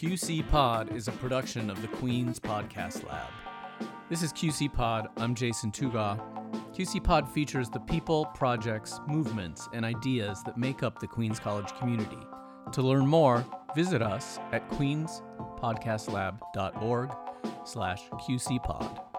QC Pod is a production of the Queens Podcast Lab. This is QC Pod. I'm Jason Tuga. QC Pod features the people, projects, movements, and ideas that make up the Queens College community. To learn more, visit us at queenspodcastlab.org slash qcpod.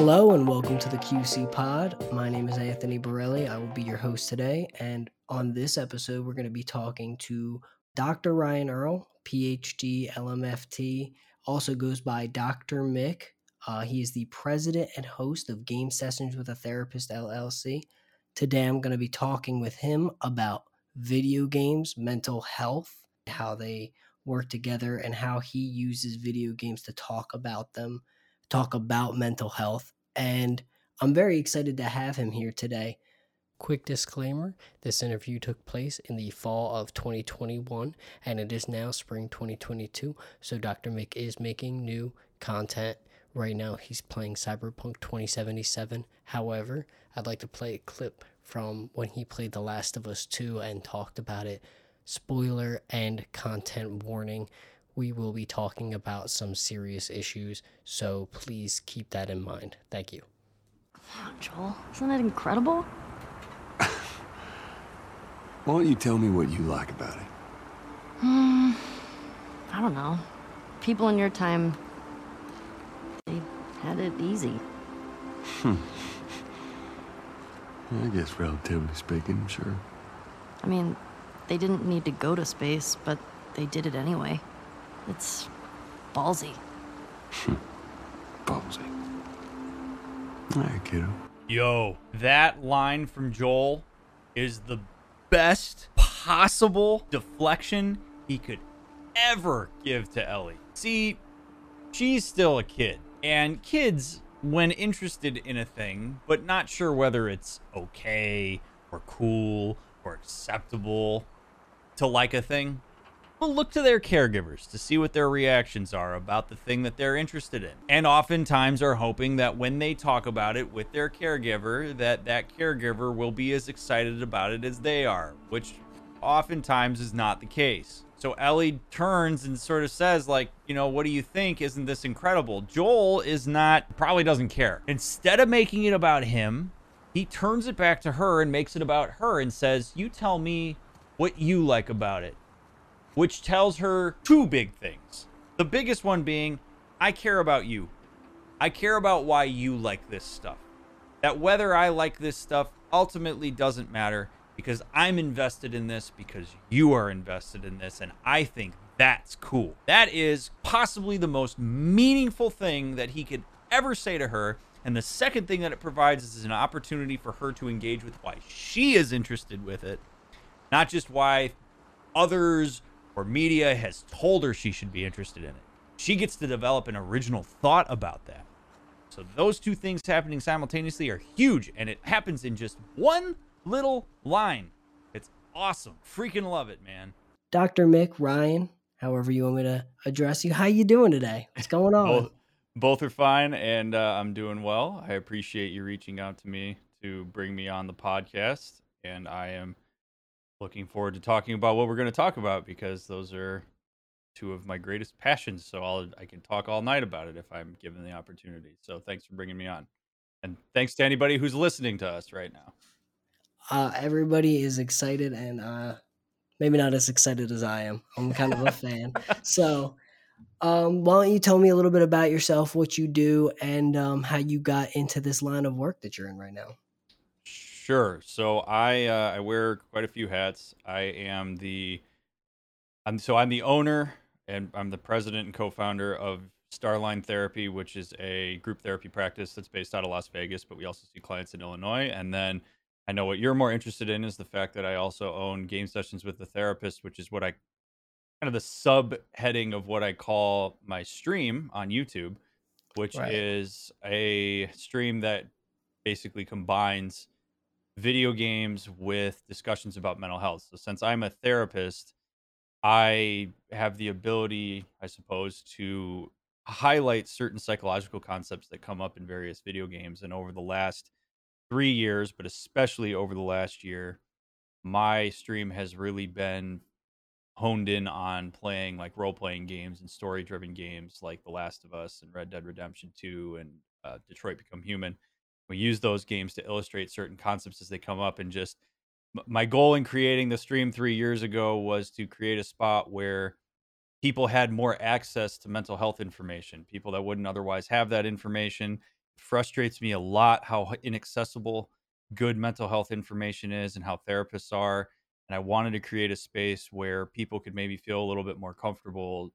Hello and welcome to the QC Pod. My name is Anthony Borelli. I will be your host today. And on this episode, we're going to be talking to Dr. Ryan Earl, PhD, LMFT, also goes by Dr. Mick. Uh, he is the president and host of Game Sessions with a Therapist LLC. Today, I'm going to be talking with him about video games, mental health, how they work together, and how he uses video games to talk about them talk about mental health. And I'm very excited to have him here today. Quick disclaimer this interview took place in the fall of 2021 and it is now spring 2022. So Dr. Mick is making new content. Right now, he's playing Cyberpunk 2077. However, I'd like to play a clip from when he played The Last of Us 2 and talked about it. Spoiler and content warning we will be talking about some serious issues, so please keep that in mind. Thank you. Joel, isn't that incredible? Why don't you tell me what you like about it? Hmm, I don't know. People in your time, they had it easy. Hmm. I guess relatively speaking, sure. I mean, they didn't need to go to space, but they did it anyway. It's ballsy. ballsy. Alright, kiddo. Yo, that line from Joel is the best possible deflection he could ever give to Ellie. See, she's still a kid, and kids, when interested in a thing, but not sure whether it's okay or cool or acceptable to like a thing, will look to their caregivers to see what their reactions are about the thing that they're interested in. And oftentimes are hoping that when they talk about it with their caregiver, that that caregiver will be as excited about it as they are, which oftentimes is not the case. So Ellie turns and sort of says, like, you know, what do you think? Isn't this incredible? Joel is not, probably doesn't care. Instead of making it about him, he turns it back to her and makes it about her and says, you tell me what you like about it which tells her two big things. The biggest one being, I care about you. I care about why you like this stuff. That whether I like this stuff ultimately doesn't matter because I'm invested in this because you are invested in this and I think that's cool. That is possibly the most meaningful thing that he could ever say to her. And the second thing that it provides is an opportunity for her to engage with why she is interested with it, not just why others or media has told her she should be interested in it. She gets to develop an original thought about that. So those two things happening simultaneously are huge, and it happens in just one little line. It's awesome. Freaking love it, man. Dr. Mick, Ryan, however you want me to address you, how you doing today? What's going on? both, both are fine, and uh, I'm doing well. I appreciate you reaching out to me to bring me on the podcast, and I am looking forward to talking about what we're going to talk about because those are two of my greatest passions. So I'll I can talk all night about it if I'm given the opportunity. So thanks for bringing me on, and thanks to anybody who's listening to us right now. Uh, everybody is excited, and uh, maybe not as excited as I am. I'm kind of a fan. So, um, why don't you tell me a little bit about yourself, what you do, and um, how you got into this line of work that you're in right now? Sure. So I uh, I wear quite a few hats. I am the I'm so I'm the owner and I'm the president and co-founder of Starline Therapy, which is a group therapy practice that's based out of Las Vegas, but we also see clients in Illinois. And then I know what you're more interested in is the fact that I also own Game Sessions with the Therapist, which is what I kind of the subheading of what I call my stream on YouTube, which right. is a stream that basically combines video games with discussions about mental health. So since I'm a therapist, I have the ability, I suppose, to highlight certain psychological concepts that come up in various video games. And over the last three years, but especially over the last year, my stream has really been honed in on playing like role playing games and story driven games like The Last of Us and Red Dead Redemption 2 and uh, Detroit Become Human. We use those games to illustrate certain concepts as they come up. And just my goal in creating the stream three years ago was to create a spot where people had more access to mental health information, people that wouldn't otherwise have that information. It frustrates me a lot how inaccessible good mental health information is and how therapists are. And I wanted to create a space where people could maybe feel a little bit more comfortable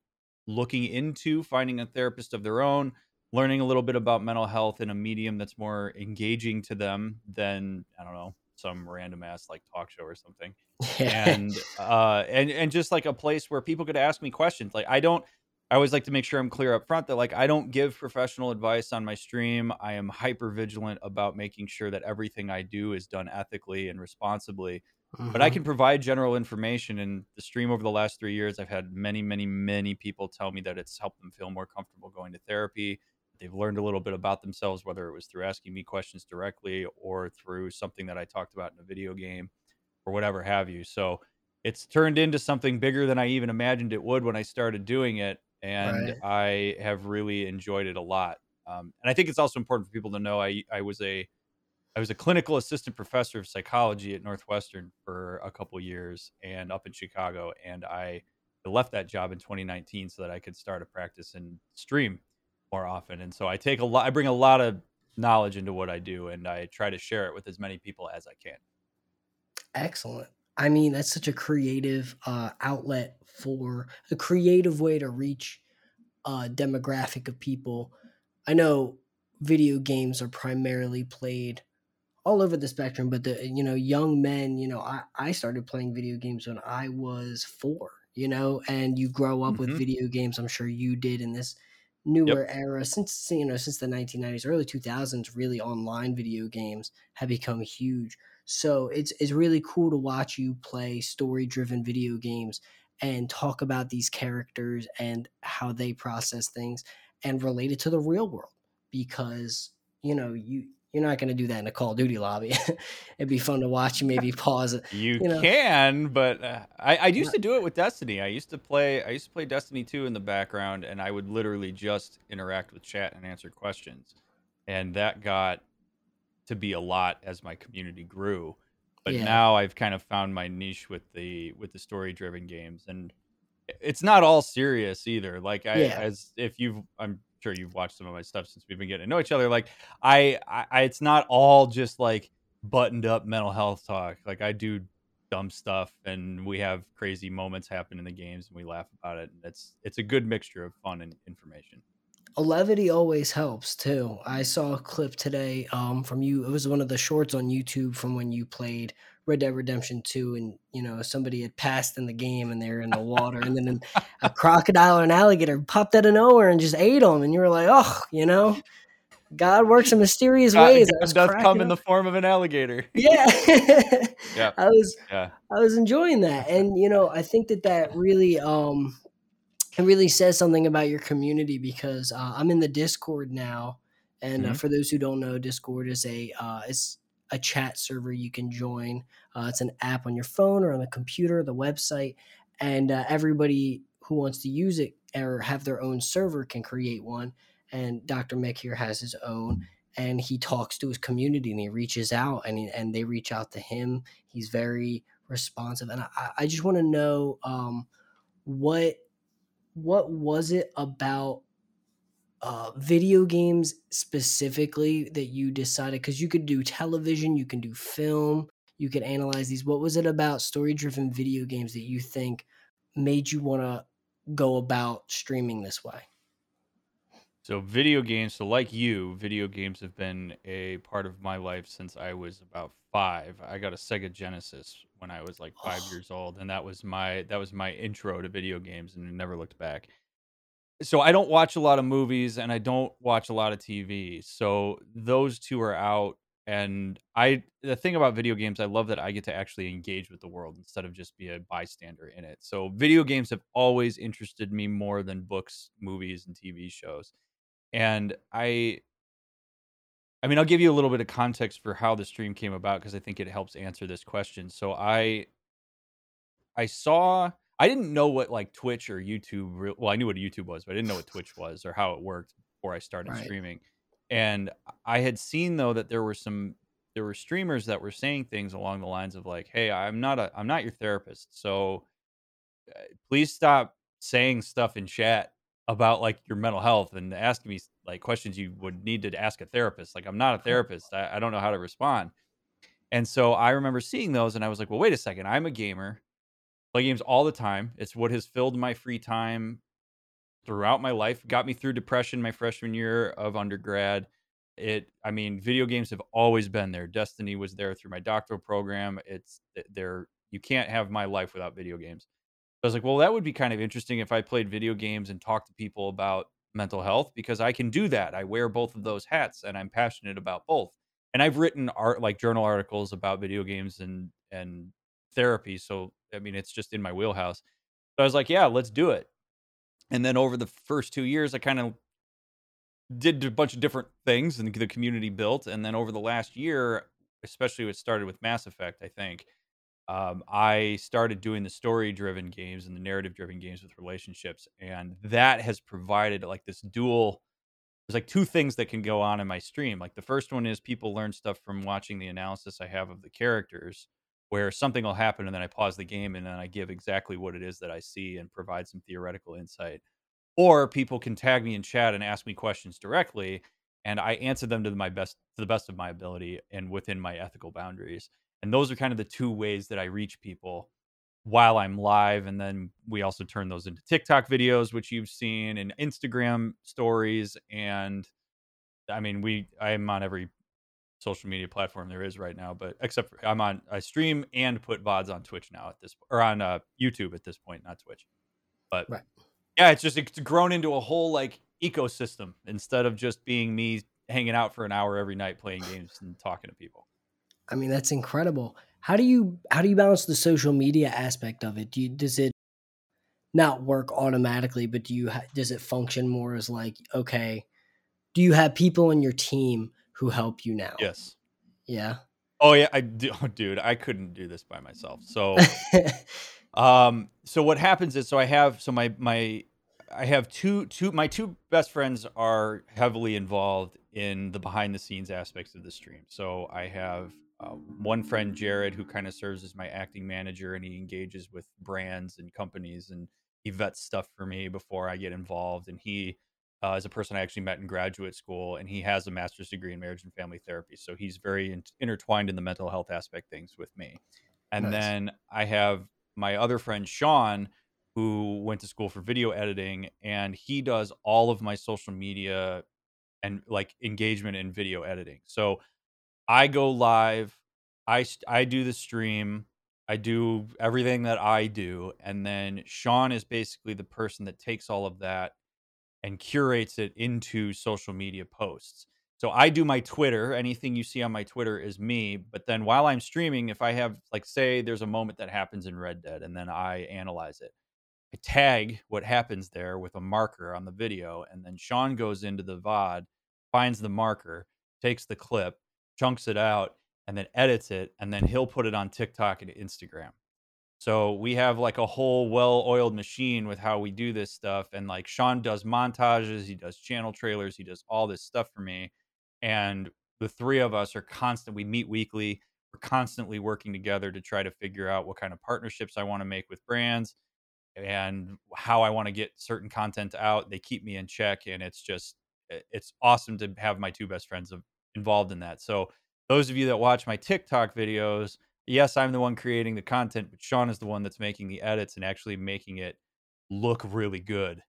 looking into finding a therapist of their own, learning a little bit about mental health in a medium that's more engaging to them than, I don't know, some random ass like talk show or something. and uh and and just like a place where people could ask me questions. Like I don't I always like to make sure I'm clear up front that like I don't give professional advice on my stream. I am hyper vigilant about making sure that everything I do is done ethically and responsibly. Mm-hmm. But I mm-hmm. can provide general information. And the stream over the last three years, I've had many, many, many people tell me that it's helped them feel more comfortable going to therapy. They've learned a little bit about themselves, whether it was through asking me questions directly or through something that I talked about in a video game or whatever have you. So it's turned into something bigger than I even imagined it would when I started doing it and right. I have really enjoyed it a lot. Um, and I think it's also important for people to know I I was a I was a clinical assistant professor of psychology at Northwestern for a couple years and up in Chicago, and I left that job in 2019 so that I could start a practice and stream more often. And so I take a lot, I bring a lot of knowledge into what I do, and I try to share it with as many people as I can. Excellent. I mean, that's such a creative uh, outlet for a creative way to reach a demographic of people. I know video games are primarily played all over the spectrum, but the you know young men, you know, I I started playing video games when I was four, you know, and you grow up mm-hmm. with video games. I'm sure you did in this newer yep. era since you know since the 1990s, early 2000s. Really, online video games have become huge. So it's it's really cool to watch you play story driven video games and talk about these characters and how they process things and relate it to the real world because you know you you're not going to do that in a Call of Duty lobby. It'd be fun to watch you maybe pause it. You, you know? can, but uh, I, I used to do it with Destiny. I used to play I used to play Destiny 2 in the background and I would literally just interact with chat and answer questions. And that got to be a lot as my community grew. But yeah. now I've kind of found my niche with the with the story driven games, and it's not all serious either. Like I, yeah. as if you've, I'm sure you've watched some of my stuff since we've been getting to know each other. Like I, I, it's not all just like buttoned up mental health talk. Like I do dumb stuff and we have crazy moments happen in the games and we laugh about it and it's it's a good mixture of fun and information A levity always helps too. I saw a clip today um, from you. It was one of the shorts on YouTube from when you played Red Dead Redemption 2 and you know somebody had passed in the game and they're in the water and then a crocodile or an alligator popped out of nowhere and just ate them and you were like, "Oh, you know, God works in mysterious God, ways." God does come up. in the form of an alligator. Yeah. yeah. I was yeah. I was enjoying that. And you know, I think that that really um it really says something about your community because uh, I'm in the Discord now, and uh, mm-hmm. uh, for those who don't know, Discord is a uh, it's a chat server you can join. Uh, it's an app on your phone or on the computer, the website, and uh, everybody who wants to use it or have their own server can create one. And Dr. Mick here has his own, and he talks to his community and he reaches out and he, and they reach out to him. He's very responsive, and I, I just want to know um, what what was it about uh, video games specifically that you decided? Because you could do television, you can do film, you could analyze these. What was it about story driven video games that you think made you want to go about streaming this way? So, video games, so like you, video games have been a part of my life since I was about five. I got a Sega Genesis when I was like five oh. years old, and that was my that was my intro to video games, and never looked back. So I don't watch a lot of movies, and I don't watch a lot of TV. So those two are out, and I the thing about video games, I love that I get to actually engage with the world instead of just be a bystander in it. So video games have always interested me more than books, movies, and TV shows and I I mean, I'll give you a little bit of context for how the stream came about because I think it helps answer this question. So I I saw I didn't know what like Twitch or YouTube. Re- well, I knew what YouTube was, but I didn't know what Twitch was or how it worked before I started Right. streaming. And I had seen though that there were some there were streamers that were saying things along the lines of like, "Hey, I'm not a I'm not your therapist, so uh, please stop saying stuff in chat about like your mental health and asking me like questions you would need to ask a therapist. Like, I'm not a therapist. I, I don't know how to respond." And so I remember seeing those, and I was like, "Well, wait a second. I'm a gamer." Play games all the time. It's what has filled my free time throughout my life. Got me through depression my freshman year of undergrad. It, I mean, video games have always been there. Destiny was there through my doctoral program. It's eh, there. You can't have my life without video games. So I was like, well, that would be kind of interesting if I played video games and talked to people about mental health because I can do that. I wear both of those hats and I'm passionate about both. And I've written art like journal articles about video games and and therapy. So I mean, it's just in my wheelhouse. So I was like, yeah, let's do it. And then over the first two years, I kind of did a bunch of different things and the community built. And then over the last year, especially what started with Mass Effect, I think, um, I started doing the story driven games and the narrative driven games with relationships. And that has provided like this dual there's like two things that can go on in my stream. Like the first one is people learn stuff from watching the analysis I have of the characters, where something will happen and then I pause the game and then I give exactly what it is that I see and provide some theoretical insight. Or people can tag me in chat and ask me questions directly, and I answer them to my best to the best of my ability and within my ethical boundaries. And those are kind of the two ways that I reach people while I'm live. And then we also turn those into TikTok videos, which you've seen, and Instagram stories. And I mean, we I'm on every social media platform there is right now, but except for I'm on I stream and put VODs on Twitch now at this or on uh, YouTube at this point, not Twitch. But Right. yeah, it's just it's grown into a whole like ecosystem instead of just being me hanging out for an hour every night playing games and talking to people. I mean, that's incredible. How do you how do you balance the social media aspect of it? Do you, does it not work automatically, but do you does it function more as like okay, do you have people in your team who help you now? Yes. Yeah. Oh yeah, I do, oh, dude. I couldn't do this by myself. So Um, so what happens is, so I have, so my my, I have two two my two best friends are heavily involved in the behind the scenes aspects of the stream. So I have uh, one friend Jared who kind of serves as my acting manager, and he engages with brands and companies, and he vets stuff for me before I get involved. And he uh, is a person I actually met in graduate school, and he has a master's degree in marriage and family therapy. So he's very in- intertwined in the mental health aspect things with me. And Nice. then I have my other friend Sean, who went to school for video editing, and he does all of my social media and like engagement in video editing. So I go live, I st- I do the stream, I do everything that I do, and then Sean is basically the person that takes all of that and curates it into social media posts. So I do my Twitter. Anything you see on my Twitter is me. But then while I'm streaming, if I have like say there's a moment that happens in Red Dead and then I analyze it, I tag what happens there with a marker on the video, and then Sean goes into the VOD, finds the marker, takes the clip, chunks it out, and then edits it, and then he'll put it on TikTok and Instagram. So we have like a whole well-oiled machine with how we do this stuff. And like Sean does montages, he does channel trailers, he does all this stuff for me. And the three of us are constant. We meet weekly. We're constantly working together to try to figure out what kind of partnerships I want to make with brands and how I want to get certain content out. They keep me in check, and it's just it's awesome to have my two best friends involved in that. So those of you that watch my TikTok videos, yes, I'm the one creating the content, but Sean is the one that's making the edits and actually making it look really good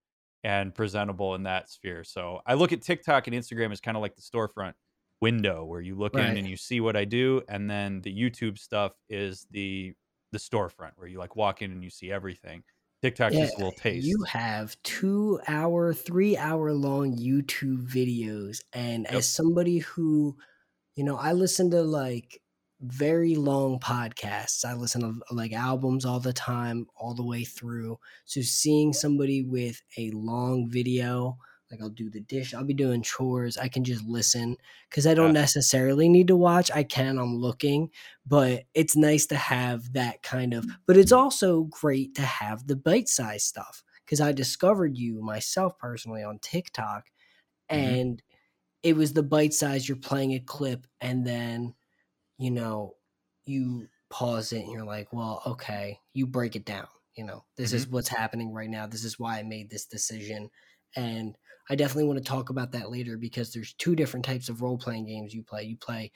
and presentable in that sphere. So I look at TikTok and Instagram as kind of like the storefront window where you look Right. in and you see what I do, and then the YouTube stuff is the the storefront where you like walk in and you see everything. TikTok's just a little taste. You have two hour, three hour long YouTube videos. And Yep. as somebody who, you know, I listen to like very long podcasts, I listen to like albums all the time, all the way through. So seeing somebody with a long video like I'll do the dish, I'll be doing chores. I can just listen because I don't Yeah. necessarily need to watch. I can, I'm looking, but it's nice to have that kind of. But it's also great to have the bite size stuff because I discovered you myself personally on TikTok, Mhm. and it was the bite size. You're playing a clip, and then you know you pause it, and you're like, well, okay, you break it down. You know, this is what's happening right now. This is why I made this decision, and I definitely want to talk about that later because there's two different types of role playing games you play. You play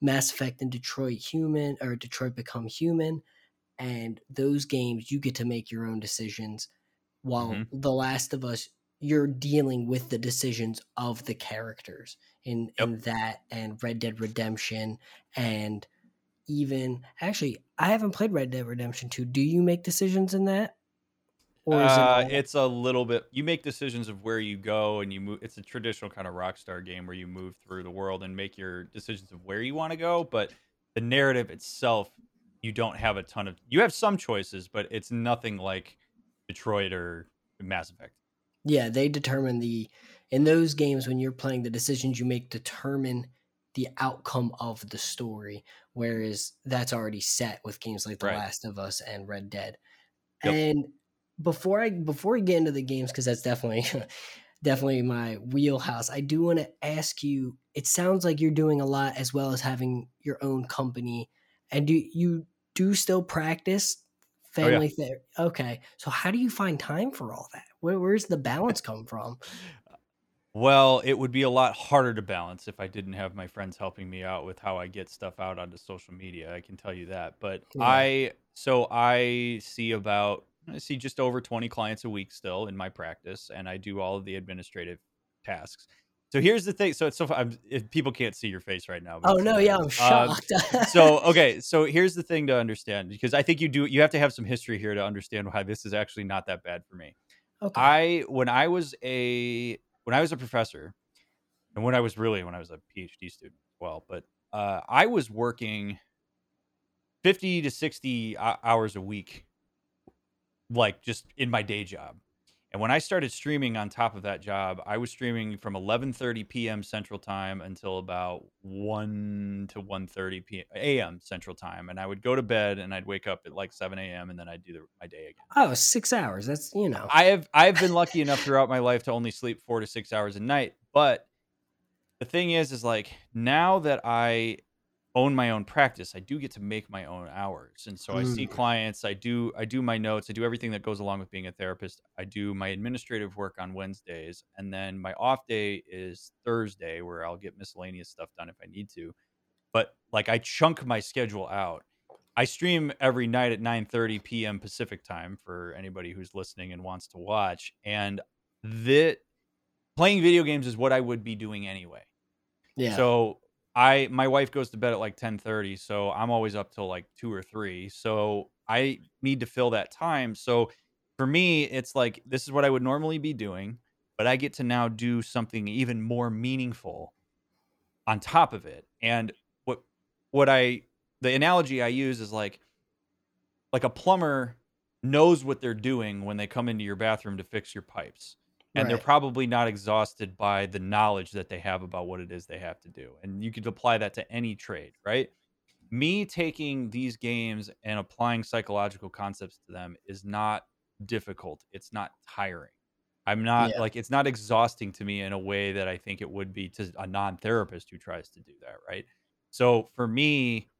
Mass Effect and Detroit Human or Detroit Become Human, and those games you get to make your own decisions. While Mhm. The Last of Us, you're dealing with the decisions of the characters in Yep. in that and Red Dead Redemption and even actually I haven't played Red Dead Redemption 2. Do you make decisions in that? Or is Uh, all- it's a little bit. You make decisions of where you go, and you move. It's a traditional kind of Rockstar game where you move through the world and make your decisions of where you want to go. But the narrative itself, you don't have a ton of. You have some choices, but it's nothing like Detroit or Mass Effect. Yeah, they determine the in those games when you're playing the decisions you make determine the outcome of the story, whereas that's already set with games like The Right. Last of Us and Red Dead. Yep. And before I before we get into the games, because that's definitely definitely my wheelhouse, I do want to ask you. It sounds like you're doing a lot as well as having your own company, and do you do still practice Oh, yeah. family therapy? Okay, so how do you find time for all that? Where, where's the balance come from? Well, it would be a lot harder to balance if I didn't have my friends helping me out with how I get stuff out onto social media. I can tell you that. But Yeah. I so I see about I see just over 20 clients a week still in my practice and I do all of the administrative tasks. So here's the thing. So it's so I'm, if people can't see your face right now. Oh no, yeah, I'm. Um, shocked. so okay, so here's the thing to understand because I think you do you have to have some history here to understand why this is actually not that bad for me. Okay. I when I was a when I was a professor, and when I was really when I was a PhD student well, but uh, I was working fifty to sixty hours a week, like just in my day job. And when I started streaming on top of that job, I was streaming from 11:30 p.m. Central Time until about 1 to 1:30 p.m. a.m. Central Time, and I would go to bed and I'd wake up at like 7 a.m. and then I'd do the, my day again. oh, six hours. That's you know. I have I've been lucky enough throughout my life to only sleep four to six hours a night. But the thing is, is like now that I own my own practice, I do get to make my own hours. And so I see Mm. clients, I do I do my notes, I do everything that goes along with being a therapist. I do my administrative work on Wednesdays, and then my off day is Thursday where I'll get miscellaneous stuff done if I need to. But like I chunk my schedule out. I stream every night at 9:30 p.m. Pacific time for anybody who's listening and wants to watch. And that playing video games is what I would be doing anyway. yeah. So I my wife goes to bed at like 10:30, so I'm always up till like 2 or 3. So I need to fill that time. So for me, it's like this is what I would normally be doing, but I get to now do something even more meaningful on top of it. And what what I the analogy I use is like like a plumber knows what they're doing when they come into your bathroom to fix your pipes and they're probably not exhausted by the knowledge that they have about what it is they have to do and you could apply that to any trade right? Me taking these games and applying psychological concepts to them is not difficult it's not tiring. I'm not Yeah. like it's not exhausting to me in a way that i think it would be to a non-therapist who tries to do that right? So for me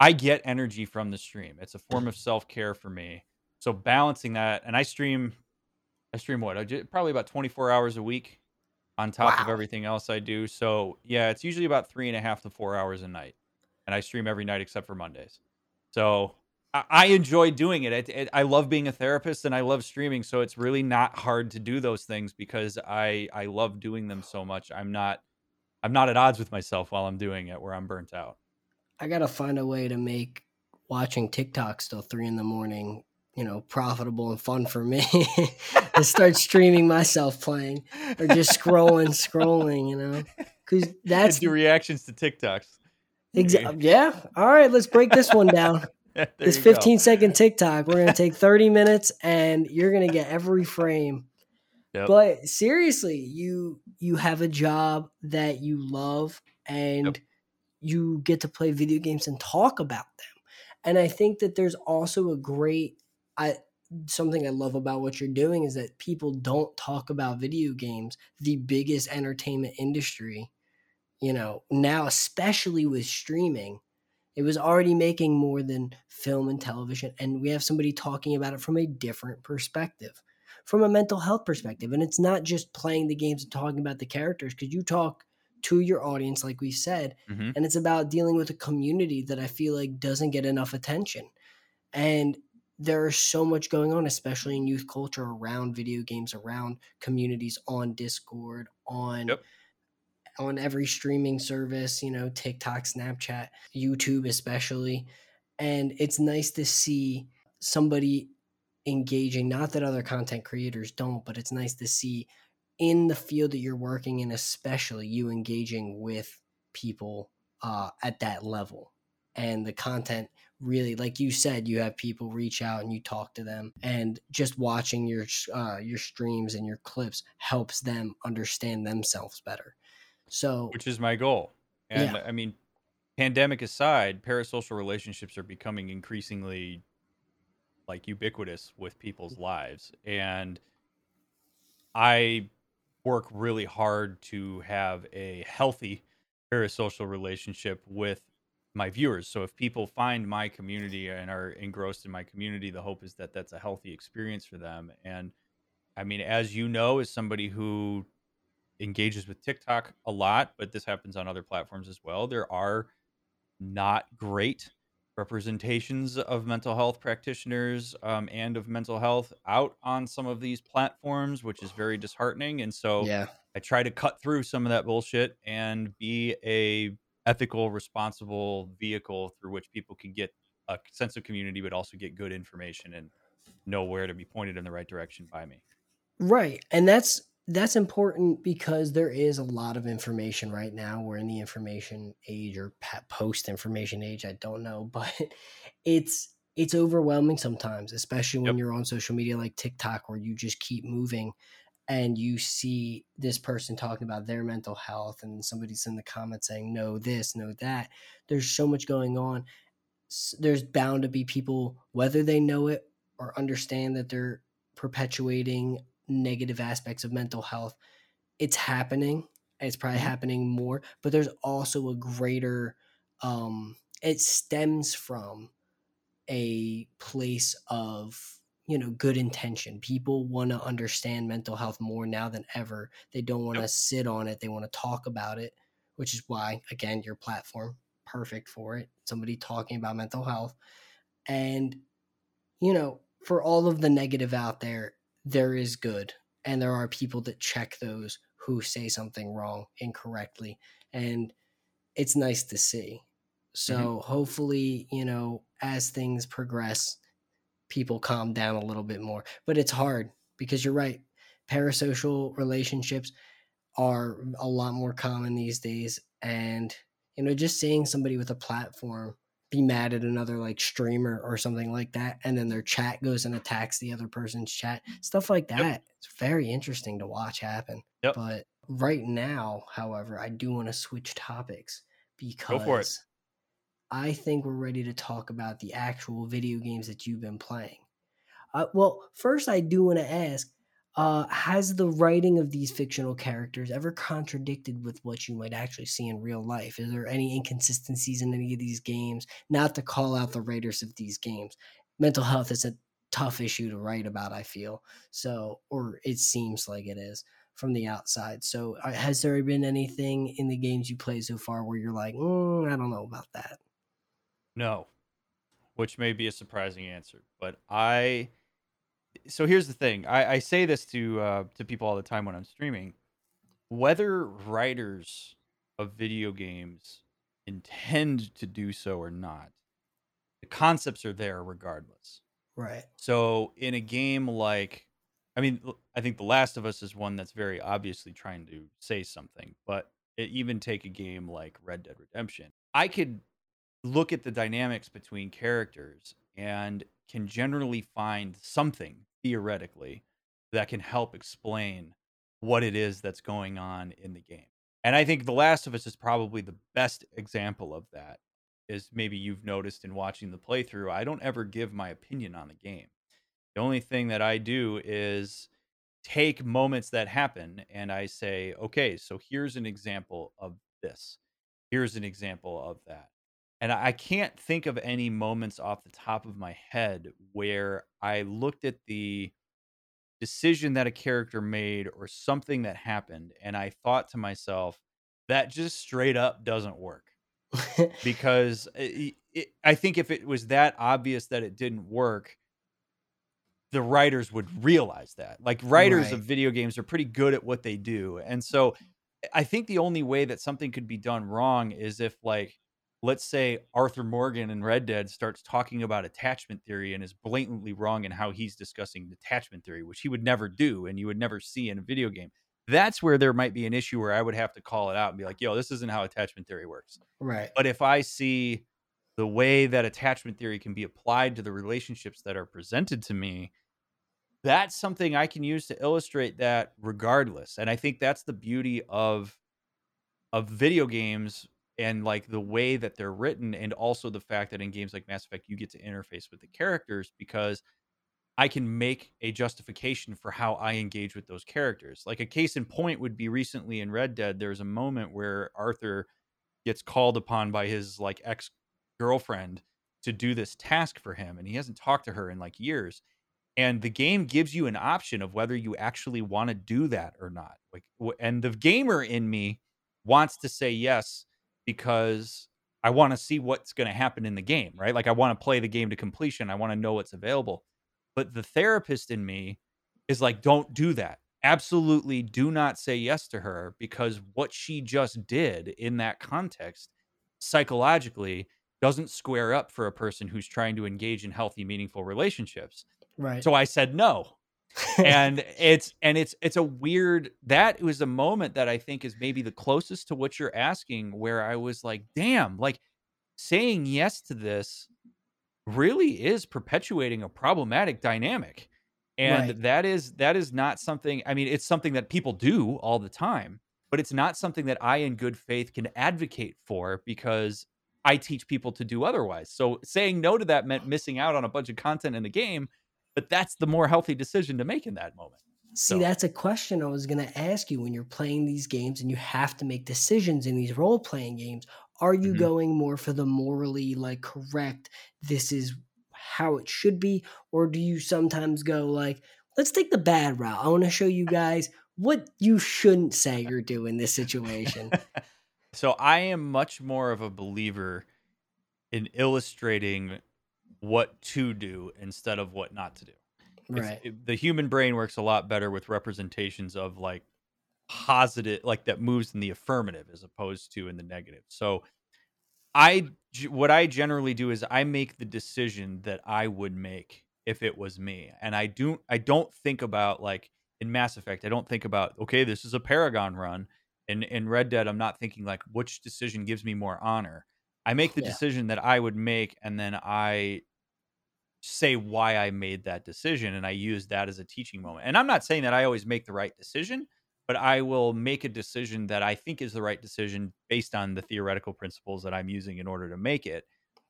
i get energy from the stream it's a form of self-care for me. So balancing that and i stream I stream what? I ju- probably about 24 hours a week on top of everything else I do. So yeah, it's usually about three and a half to four hours a night, and I stream every night except for Mondays. So I, I enjoy doing it. It, it. I love being a therapist and I love streaming. So it's really not hard to do those things because I I love doing them so much. I'm not I'm not at odds with myself while I'm doing it where I'm burnt out. I gotta find a way to make watching TikTok till three in the morning, you know, profitable and fun for me. to start streaming myself playing or just scrolling, scrolling, you know, because that's do reactions to TikToks. exactly yeah. All right, let's break this one down. This you go. 15 second TikTok, we're gonna take 30 minutes, and you're gonna get every frame. Yep. But seriously, you you have a job that you love and you get to play video games and talk about them. And I think that there's also a great I something I love about what you're doing is that people don't talk about video games, the biggest entertainment industry, you know, now especially with streaming. It was already making more than film and television and we have somebody talking about it from a different perspective from a mental health perspective. And it's not just playing the games and talking about the characters, because you talk to your audience, like we said, Mhm. and it's about dealing with a community that I feel like doesn't get enough attention. And there's so much going on, especially in youth culture around video games, around communities on Discord, on Yep. on every streaming service, you know, TikTok, Snapchat, YouTube especially. And it's nice to see somebody engaging, not that other content creators don't, but it's nice to see in the field that you're working in, especially you engaging with people uh, at that level. And the content really, like you said, you have people reach out and you talk to them, and just watching your uh, your streams and your clips helps them understand themselves better. So which is my goal. And Yeah. I mean, pandemic aside, parasocial relationships are becoming increasingly like ubiquitous with people's lives. And I work really hard to have a healthy parasocial relationship with my viewers. So if people find my community and are engrossed in my community, the hope is that that's a healthy experience for them. And I mean, as you know, as somebody who engages with TikTok a lot, but this happens on other platforms as well. There are not great representations of mental health practitioners um, and of mental health out on some of these platforms, which is very disheartening. And so yeah, I try to cut through some of that bullshit and be a ethical, responsible vehicle through which people can get a sense of community, but also get good information and know where to be pointed in the right direction by me. Right. And that's that's important because there is a lot of information right now. We're in the information age or post information age, I don't know, but it's it's overwhelming sometimes, especially when Yep. you're on social media like TikTok where you just keep moving and you see this person talking about their mental health and somebody's in the comments saying no this, no that. There's so much going on. There's bound to be people whether they know it or understand that they're perpetuating negative aspects of mental health it's happening it's probably Mhm. happening more but there's also a greater um it stems from a place of you know good intention. People want to understand mental health more now than ever. They don't want to Yep. sit on it. They want to talk about it which is why again your platform perfect for it somebody talking about mental health. And you know for all of the negative out there there is good and there are people that check those who say something wrong incorrectly and it's nice to see. Mm-hmm. So hopefully you know as things progress people calm down a little bit more but it's hard because you're right parasocial relationships are a lot more common these days and you know just seeing somebody with a platform be mad at another like streamer or something like that and then their chat goes and attacks the other person's chat stuff like Yep. that it's very interesting to watch happen Yep. but right now however i do want to switch topics because Go for it. I think we're ready to talk about the actual video games that you've been playing uh, well first i do want to ask uh, has the writing of these fictional characters ever contradicted with what you might actually see in real life? Is there any inconsistencies in any of these games? Not to call out the writers of these games. Mental health is a tough issue to write about, I feel. So, or it seems like it is from the outside. So, uh, has there been anything in the games you play so far where you're like, mm, I don't know about that? No, which may be a surprising answer, but I. So here's the thing. I, I say this to uh, to people all the time when I'm streaming. Whether writers of video games intend to do so or not, the concepts are there regardless. Right. So in a game like, I mean, I think The Last of Us is one that's very obviously trying to say something, but it, even take a game like Red Dead Redemption, I could look at the dynamics between characters and can generally find something theoretically that can help explain what it is that's going on in the game. And I think The Last of Us is probably the best example of that. Is maybe you've noticed in watching the playthrough, I don't ever give my opinion on the game. The only thing that I do is take moments that happen and I say, okay, so here's an example of this. Here's an example of that. And I can't think of any moments off the top of my head where I looked at the decision that a character made or something that happened and I thought to myself, that just straight up doesn't work. because uh, it, it, I think if it was that obvious that it didn't work, the writers would realize that. Like writers right. of video games are pretty good at what they do. And so I think the only way that something could be done wrong is if like let's say Arthur Morgan in Red Dead starts talking about attachment theory and is blatantly wrong in how he's discussing attachment theory, which he would never do and you would never see in a video game. That's where there might be an issue where I would have to call it out and be like, yo, this isn't how attachment theory works. Right. But if I see the way that attachment theory can be applied to the relationships that are presented to me, that's something I can use to illustrate that regardless. And I think that's the beauty of of video games and like the way that they're written and also the fact that in games like Mass Effect you get to interface with the characters because I can make a justification for how I engage with those characters. Like a case in point would be recently in Red Dead there's a moment where Arthur gets called upon by his like ex girlfriend to do this task for him and he hasn't talked to her in like years and the game gives you an option of whether you actually want to do that or not like and the gamer in me wants to say yes because I want to see what's going to happen in the game, right? Like I want to play the game to completion. I want to know what's available. But the therapist in me is like, don't do that. Absolutely do not say yes to her because what she just did in that context psychologically doesn't square up for a person who's trying to engage in healthy, meaningful relationships. Right. So I said no and it's and it's it's a weird that was a moment that I think is maybe the closest to what you're asking where I was like, damn, like saying yes to this really is perpetuating a problematic dynamic. And right. that is that is not something I mean, it's something that people do all the time, but it's not something that I in good faith can advocate for because I teach people to do otherwise. So saying no to that meant missing out on a bunch of content in the game but that's the more healthy decision to make in that moment. See, so. that's a question I was going to ask you when you're playing these games and you have to make decisions in these role playing games. Are you mm-hmm. going more for the morally like correct, this is how it should be? Or do you sometimes go like, let's take the bad route? I want to show you guys what you shouldn't say or do in this situation. so I am much more of a believer in illustrating what to do instead of what not to do. Right. It, the human brain works a lot better with representations of like positive, like that moves in the affirmative as opposed to in the negative. So, I what I generally do is I make the decision that I would make if it was me, and I do I don't think about like in Mass Effect. I don't think about okay, this is a Paragon run. and in Red Dead, I'm not thinking like which decision gives me more honor. I make the yeah. decision that I would make, and then I say why I made that decision, and I use that as a teaching moment. And I'm not saying that I always make the right decision, but I will make a decision that I think is the right decision based on the theoretical principles that I'm using in order to make it.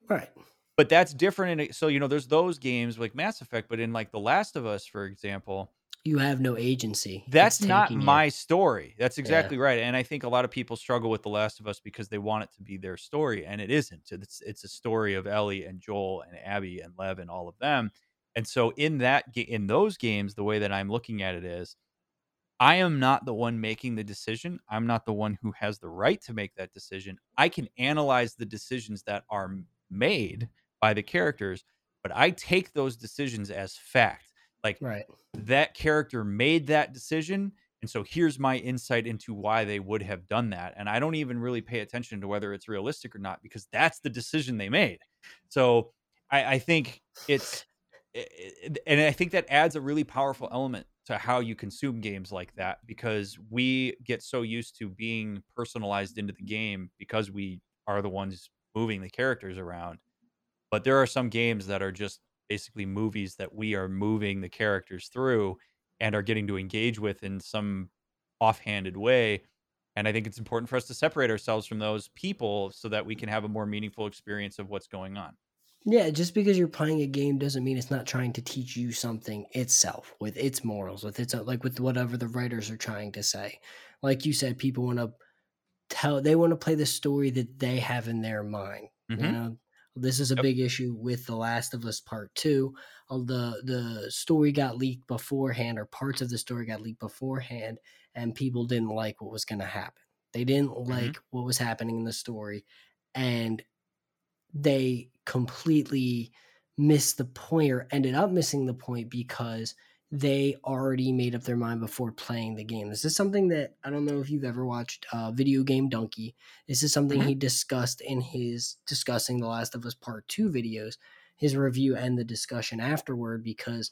Right. But that's different. In, so you know, there's those games like Mass Effect, but in like The Last of Us, for example, you have no agency. That's not my you. story. That's exactly yeah. right. And I think a lot of people struggle with The Last of Us because they want it to be their story, and it isn't. It's it's a story of Ellie and Joel and Abby and Lev and all of them. And so in that in those games, the way that I'm looking at it is, I am not the one making the decision. I'm not the one who has the right to make that decision. I can analyze the decisions that are made by the characters, but I take those decisions as fact like right. that character made that decision. And so here's my insight into why they would have done that. And I don't even really pay attention to whether it's realistic or not because that's the decision they made. So I, I think it's, eh, eh, eh, and I think that adds a really powerful element to how you consume games like that because we get so used to being personalized into the game because we are the ones moving the characters around. But there are some games that are just basically movies that we are moving the characters through and are getting to engage with in some offhanded way. And I think it's important for us to separate ourselves from those people so that we can have a more meaningful experience of what's going on. Yeah, just because you're playing a game doesn't mean it's not trying to teach you something itself with its morals, with its like with whatever the writers are trying to say. Like you said, people want to tell they want to play the story that they have in their mind. Mhm. You know, this is a Yep. big issue with The Last of Us Part Two. The the story got leaked beforehand, or parts of the story got leaked beforehand, and people didn't like what was going to happen. They didn't mm-hmm. like what was happening in the story, and they completely missed the point or ended up missing the point because they already made up their mind before playing the game. This is something that I don't know if you've ever watched uh, Video Game Dunkey. This is something he discussed in his discussing The Last of Us Part 2 videos, his review and the discussion afterward, because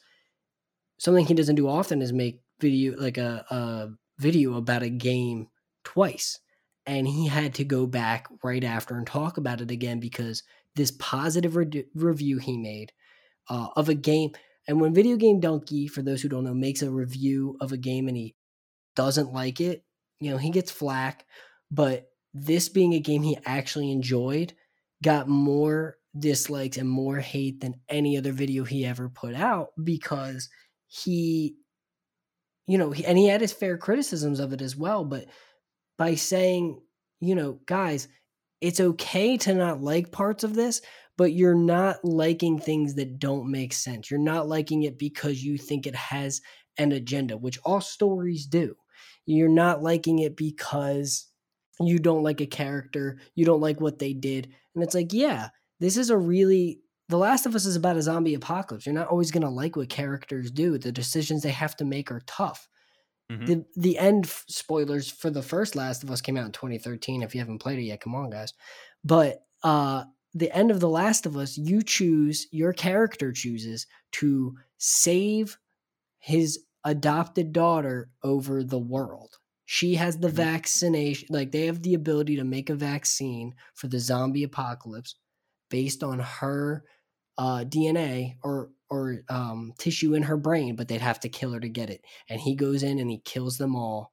something he doesn't do often is make video like a, a video about a game twice. And he had to go back right after and talk about it again because this positive re- review he made uh, of a game. And when Video Game Dunkey, for those who don't know, makes a review of a game and he doesn't like it, you know, he gets flack. But this being a game he actually enjoyed got more dislikes and more hate than any other video he ever put out because he, you know, he, and he had his fair criticisms of it as well. But by saying, you know, guys, it's okay to not like parts of this, but you're not liking things that don't make sense. You're not liking it because you think it has an agenda, which all stories do. You're not liking it because you don't like a character, you don't like what they did. And it's like, yeah, this is a really The Last of Us is about a zombie apocalypse. You're not always going to like what characters do. The decisions they have to make are tough. Mhm. The the end spoilers for the first Last of Us came out in 2013. If you haven't played it yet, come on, guys. But uh the end of The Last of Us, you choose, your character chooses to save his adopted daughter over the world. She has the Mhm. vaccination, like they have the ability to make a vaccine for the zombie apocalypse based on her uh, DNA or or um, tissue in her brain, but they'd have to kill her to get it. And he goes in and he kills them all.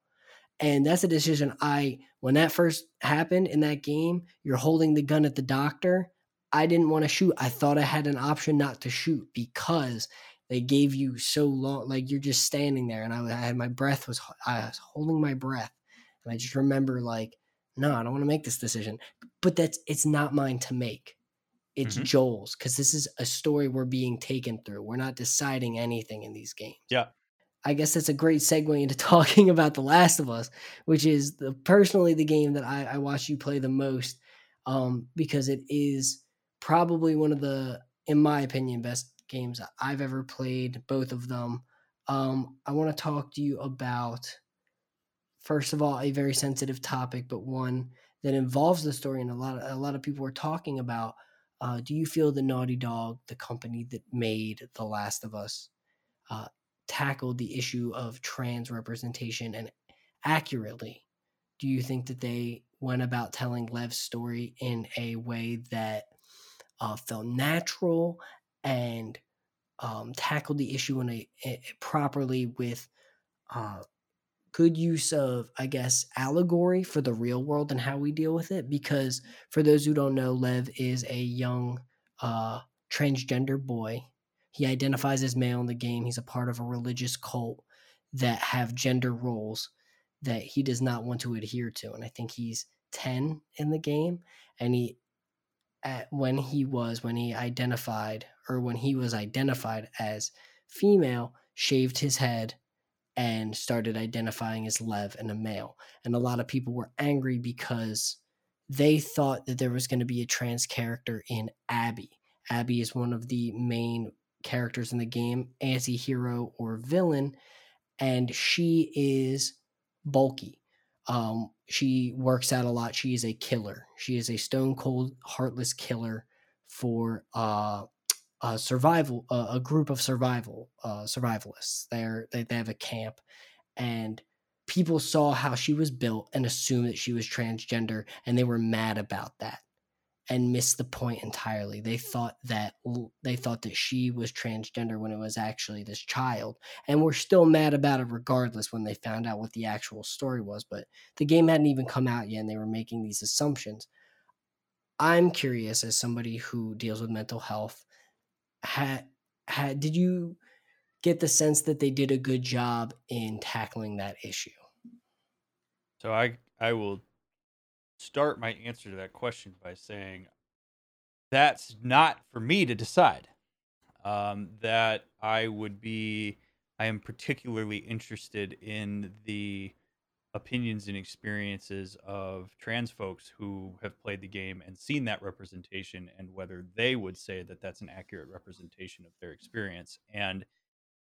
And that's a decision I, when that first happened in that game, you're holding the gun at the doctor. I didn't want to shoot. I thought I had an option not to shoot because they gave you so long, like you're just standing there. And I, I had my breath was, I was holding my breath. And I just remember, like, no, I don't want to make this decision. But that's, it's not mine to make. It's Mhm. Joel's because this is a story we're being taken through. We're not deciding anything in these games. Yeah. I guess that's a great segue into talking about The Last of Us, which is the personally the game that I, I watch you play the most, um, because it is probably one of the, in my opinion, best games I've ever played. Both of them. Um, I want to talk to you about, first of all, a very sensitive topic, but one that involves the story, and a lot of a lot of people are talking about. Uh, do you feel the Naughty Dog, the company that made The Last of Us, uh, tackled the issue of trans representation and accurately? Do you think that they went about telling Lev's story in a way that uh, felt natural and um, tackled the issue in a, a properly with uh, good use of, I guess, allegory for the real world and how we deal with it? Because for those who don't know, Lev is a young uh, transgender boy. He identifies as male in the game. He's a part of a religious cult that have gender roles that he does not want to adhere to. And I think he's 10 in the game. And he, at, when he was, when he identified, or when he was identified as female, shaved his head and started identifying as Lev and a male. And a lot of people were angry because they thought that there was going to be a trans character in Abby. Abby is one of the main characters in the game, anti hero or villain, and she is bulky. Um, she works out a lot. She is a killer. She is a stone cold, heartless killer for uh, a survival, uh, a group of survival uh, survivalists. They're they, they have a camp, and people saw how she was built and assumed that she was transgender, and they were mad about that. And missed the point entirely. They thought that they thought that she was transgender when it was actually this child, and we're still mad about it regardless when they found out what the actual story was. But the game hadn't even come out yet, and they were making these assumptions. I'm curious, as somebody who deals with mental health, had had did you get the sense that they did a good job in tackling that issue? So I I will start my answer to that question by saying that's not for me to decide. Um, that I would be, I am particularly interested in the opinions and experiences of trans folks who have played the game and seen that representation and whether they would say that that's an accurate representation of their experience. And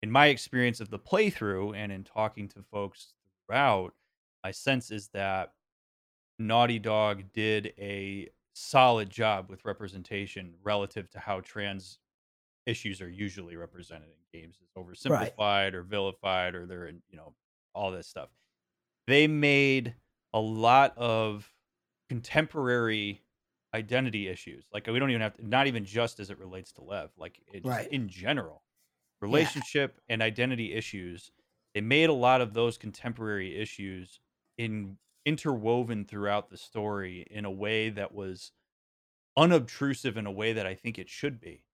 in my experience of the playthrough and in talking to folks throughout, my sense is that Naughty Dog did a solid job with representation relative to how trans issues are usually represented in games as oversimplified right. or vilified or they're in you know all this stuff they made a lot of contemporary identity issues like we don't even have to not even just as it relates to lev like right. in general relationship yeah. and identity issues they made a lot of those contemporary issues in interwoven throughout the story in a way that was unobtrusive in a way that I think it should be.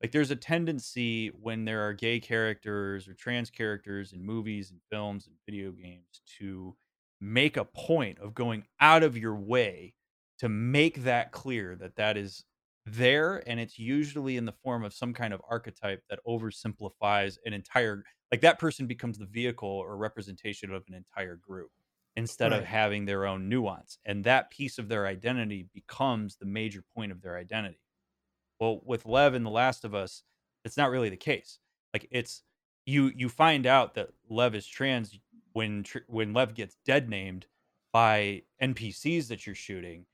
Like there's a tendency when there are gay characters or trans characters in movies and films and video games to make a point of going out of your way to make that clear that that is there and it's usually in the form of some kind of archetype that oversimplifies an entire like that person becomes the vehicle or representation of an entire group instead right. of having their own nuance. And that piece of their identity becomes the major point of their identity. Well, with Lev and The Last of Us, it's not really the case. Like it's you you find out that Lev is trans when when Lev gets dead named by NPCs that you're shooting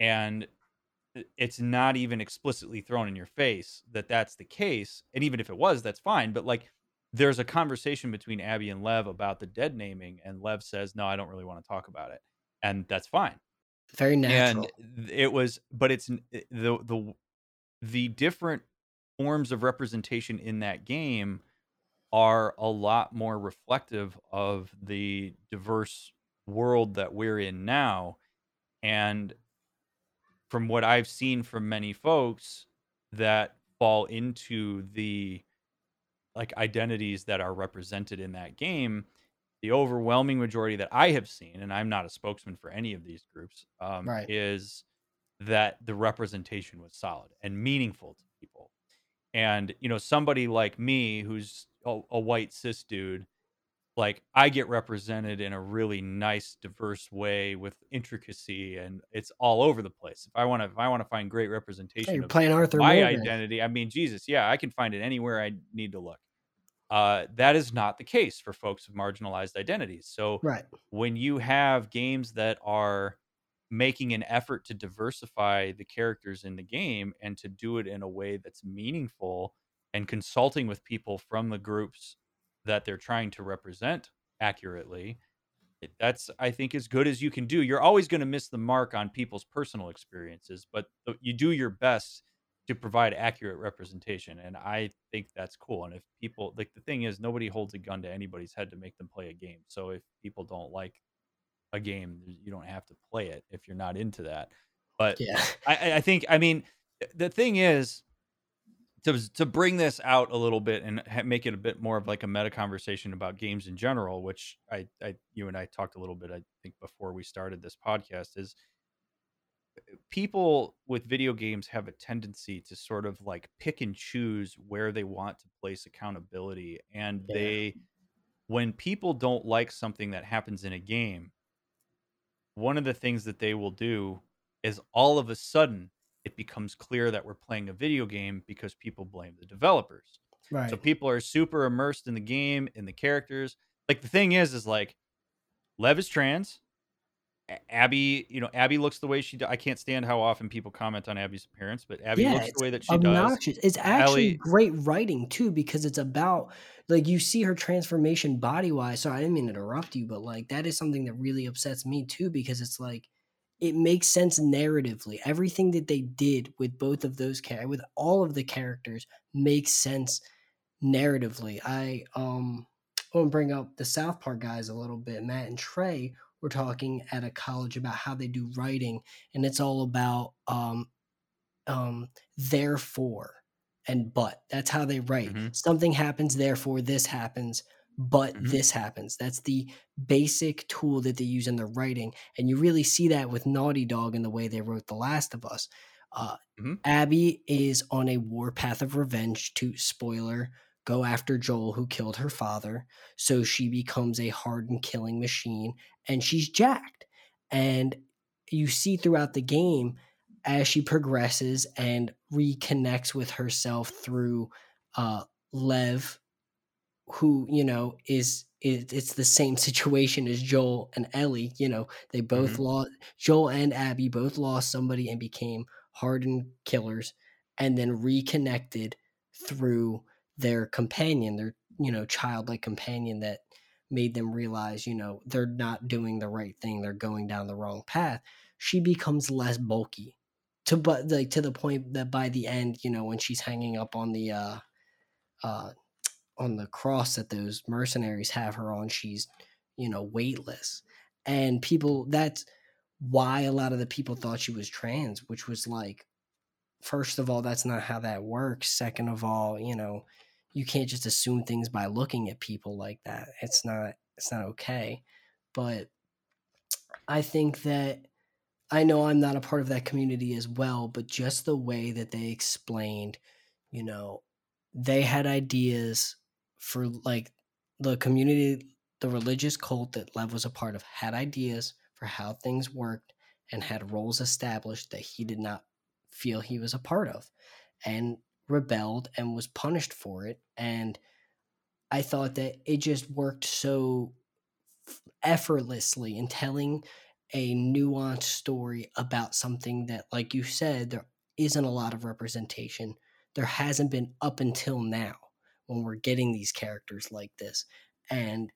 and it's not even explicitly thrown in your face that that's the case and even if it was that's fine but like there's a conversation between Abby and Lev about the dead naming, and Lev says, "No, I don't really want to talk about it," and that's fine. Very natural. And it was, but it's the the the different forms of representation in that game are a lot more reflective of the diverse world that we're in now, and from what I've seen from many folks that fall into the like identities that are represented in that game the overwhelming majority that i have seen and i'm not a spokesman for any of these groups um, right. is that the representation was solid and meaningful to people and you know somebody like me who's a, a white cis dude like I get represented in a really nice, diverse way with intricacy, and it's all over the place. If I want to, if I want to find great representation, hey, you're playing Arthur. My Morgan. identity. I mean, Jesus, yeah, I can find it anywhere I need to look. Uh, that is not the case for folks with marginalized identities. So, right. when you have games that are making an effort to diversify the characters in the game and to do it in a way that's meaningful and consulting with people from the groups that they're trying to represent accurately eh, that's i think as good as you can do. You're always going to miss the mark on people's personal experiences but you do your best to provide accurate representation and i think that's cool and if people like the thing is nobody holds a gun to anybody's head to make them play a game so if people don't like a game you don't have to play it if you're not into that but yeah. I i think i mean eh, the thing is to to bring this out a little bit and ha- make it a bit more of like a meta conversation about games in general, which I, I you and I talked a little bit, I think, before we started this podcast, is uh, people with video games have a tendency to sort of like pick and choose where they want to place accountability, and yeah. they when people don't like something that happens in a game, one of the things that they will do is all of a sudden it becomes clear that we're playing a video game because people blame the developers. Right. So people are super immersed in the game, in the characters. Like the thing is, is like Lev is trans. Abby, you know, Abby looks the way she does. I can't stand how often people comment on Abby's appearance, but Abby yeah, looks the way that she obnoxious. does. It's actually great writing too, because it's about like you see her transformation body wise. So I didn't mean to interrupt you, but like that is something that really upsets me too, because it's like it makes sense narratively. Everything that they did with both of those characters, with all of the characters, makes sense narratively. I um I want to bring up the South Park guys a little bit. Matt and Trey were talking at a college about how they do writing, and it's all about um um therefore and but. That's how they write. Mhm. Something happens, therefore this happens, but Mhm. this happens. That's the basic tool that they use in their writing, and you really see that with Naughty Dog in the way they wrote The Last of Us. Uh, Mhm. Abby is on a warpath of revenge to spoiler go after Joel who killed her father. So she becomes a hardened killing machine and she's jacked. And you see throughout the game as she progresses and reconnects with herself through uh, Lev, who you know is it, it's the same situation as Joel and Ellie. You know, they both Mhm. lost Joel and Abby both lost somebody and became hardened killers, and then reconnected through their companion, their you know childlike companion that made them realize you know they're not doing the right thing, they're going down the wrong path. She becomes less bulky to but like to the point that by the end, you know, when she's hanging up on the uh uh on the cross that those mercenaries have her on, she's, you know, weightless. And people that's why a lot of the people thought she was trans, which was like first of all, that's not how that works. Second of all, you know, you can't just assume things by looking at people like that. It's not it's not okay. But I think that I know I'm not a part of that community as well, but just the way that they explained, you know, they had ideas for like the community, the religious cult that Lev was a part of had ideas for how things worked and had roles established that he did not feel he was a part of and rebelled and was punished for it. And I thought that it just worked so effortlessly in telling a nuanced story about something that, like you said, there isn't a lot of representation. There hasn't been up until now when we're getting these characters like this. And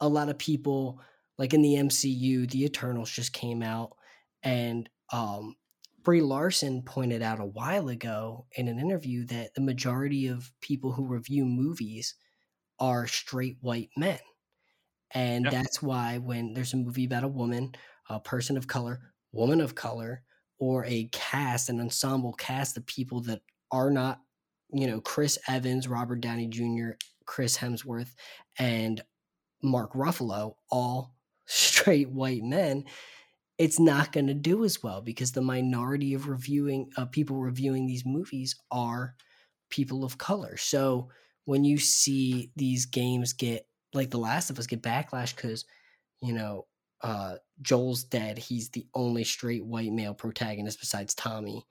a lot of people, like in the MCU, the Eternals just came out, and um, Brie Larson pointed out a while ago in an interview that the majority of people who review movies are straight white men. And Yeah. that's why when there's a movie about a woman, a person of color, woman of color, or a cast, an ensemble cast of people that are not, you know, Chris Evans, Robert Downey Jr., Chris Hemsworth, and Mark Ruffalo, all straight white men, it's not going to do as well because the minority of reviewing uh, people reviewing these movies are people of color. So when you see these games get like The Last of Us get backlash because you know uh, Joel's dead, he's the only straight white male protagonist besides Tommy,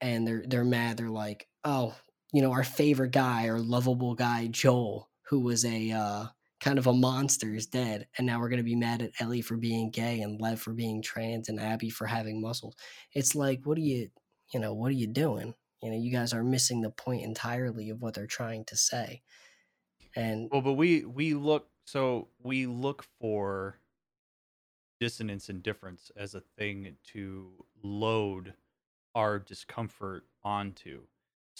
and they're they're mad. They're like, oh, you know, our favorite guy, our lovable guy, Joel, who was a uh, kind of a monster, is dead, and now we're gonna be mad at Ellie for being gay and Lev for being trans and Abby for having muscles. It's like, what are you, you know, what are you doing? You know, you guys are missing the point entirely of what they're trying to say. And Well, but we we look so we look for dissonance and difference as a thing to load our discomfort onto.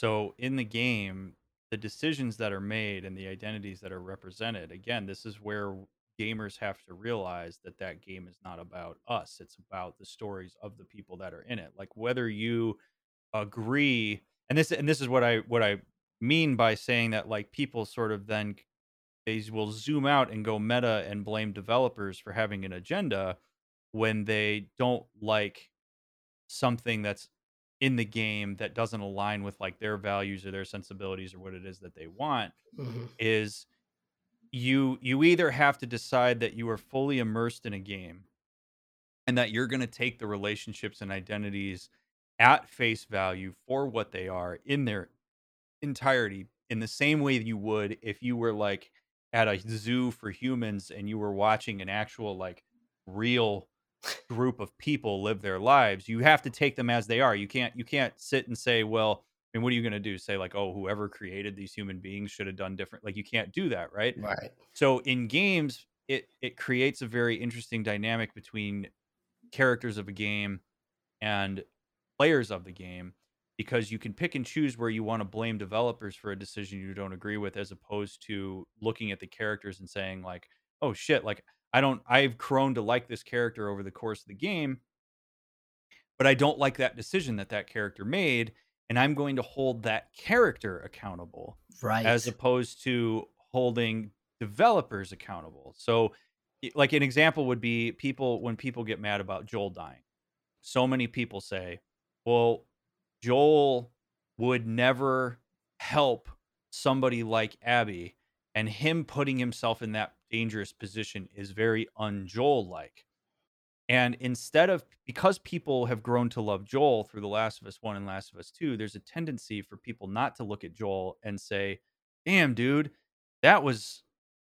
So in the game, the decisions that are made and the identities that are represented, again, this is where gamers have to realize that that game is not about us. It's about the stories of the people that are in it. Like whether you agree and this and this is what I what I mean by saying that like people sort of then they will zoom out and go meta and blame developers for having an agenda when they don't like something that's in the game that doesn't align with like their values or their sensibilities or what it is that they want mhm, is you you either have to decide that you are fully immersed in a game and that you're going to take the relationships and identities at face value for what they are in their entirety in the same way that you would if you were like at a zoo for humans and you were watching an actual like real group of people live their lives you have to take them as they are you can't you can't sit and say well I mean, what are you going to do? Say like, oh, whoever created these human beings should have done different. Like, you can't do that, right? right. So in games, it it creates a very interesting dynamic between characters of a game and players of the game because you can pick and choose where you want to blame developers for a decision you don't agree with as opposed to looking at the characters and saying like oh shit like i don't i've grown to like this character over the course of the game but i don't like that decision that that character made and i'm going to hold that character accountable Right. as opposed to holding developers accountable. So, like an example would be people when people get mad about Joel dying. So many people say, "Well, Joel would never help somebody like Abby, and him putting himself in that dangerous position is very un-Joel like." And instead of because people have grown to love Joel through The Last of Us 1 and Last of Us 2, there's a tendency for people not to look at Joel and say, "Damn, dude, that was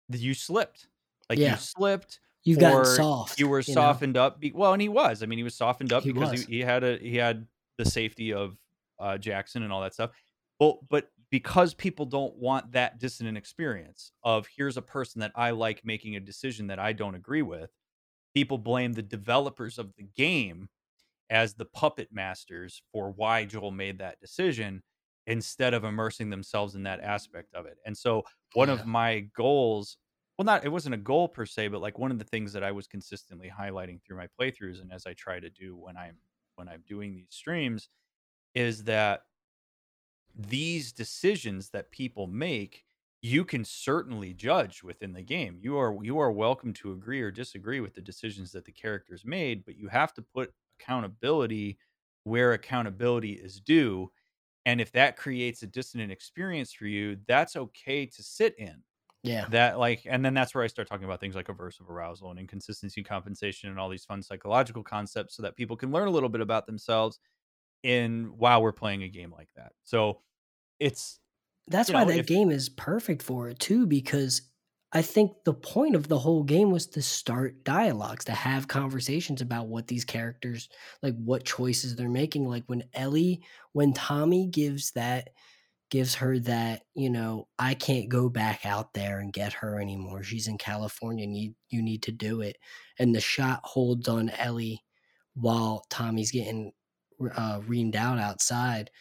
you slipped. Like Yeah. you slipped You've gotten soft. You were know? softened up. Be- well, and he was. I mean, he was softened up He because he, he had a he had the safety of uh, Jackson and all that stuff. Well, but because people don't want that dissonant experience of here's a person that I like making a decision that I don't agree with, people blame the developers of the game as the puppet masters for why Joel made that decision instead of immersing themselves in that aspect of it. And so one Yeah. of my goals, well not it wasn't a goal per se, but like one of the things that I was consistently highlighting through my playthroughs and as I try to do when I'm when I'm doing these streams is that these decisions that people make you can certainly judge within the game. You are you are welcome to agree or disagree with the decisions that the characters made, but you have to put accountability where accountability is due. And if that creates a dissonant experience for you, that's okay to sit in. Yeah. That like and then that's where I start talking about things like aversive arousal and inconsistency compensation and all these fun psychological concepts so that people can learn a little bit about themselves in while we're playing a game like that. So it's That's why know, that if- game is perfect for it too, because I think the point of the whole game was to start dialogues, to have conversations about what these characters, like what choices they're making. Like when Ellie, when Tommy gives that, gives her that, you know, I can't go back out there and get her anymore. She's in California. Need you need to do it. And the shot holds on Ellie while Tommy's getting uh, reamed out outside.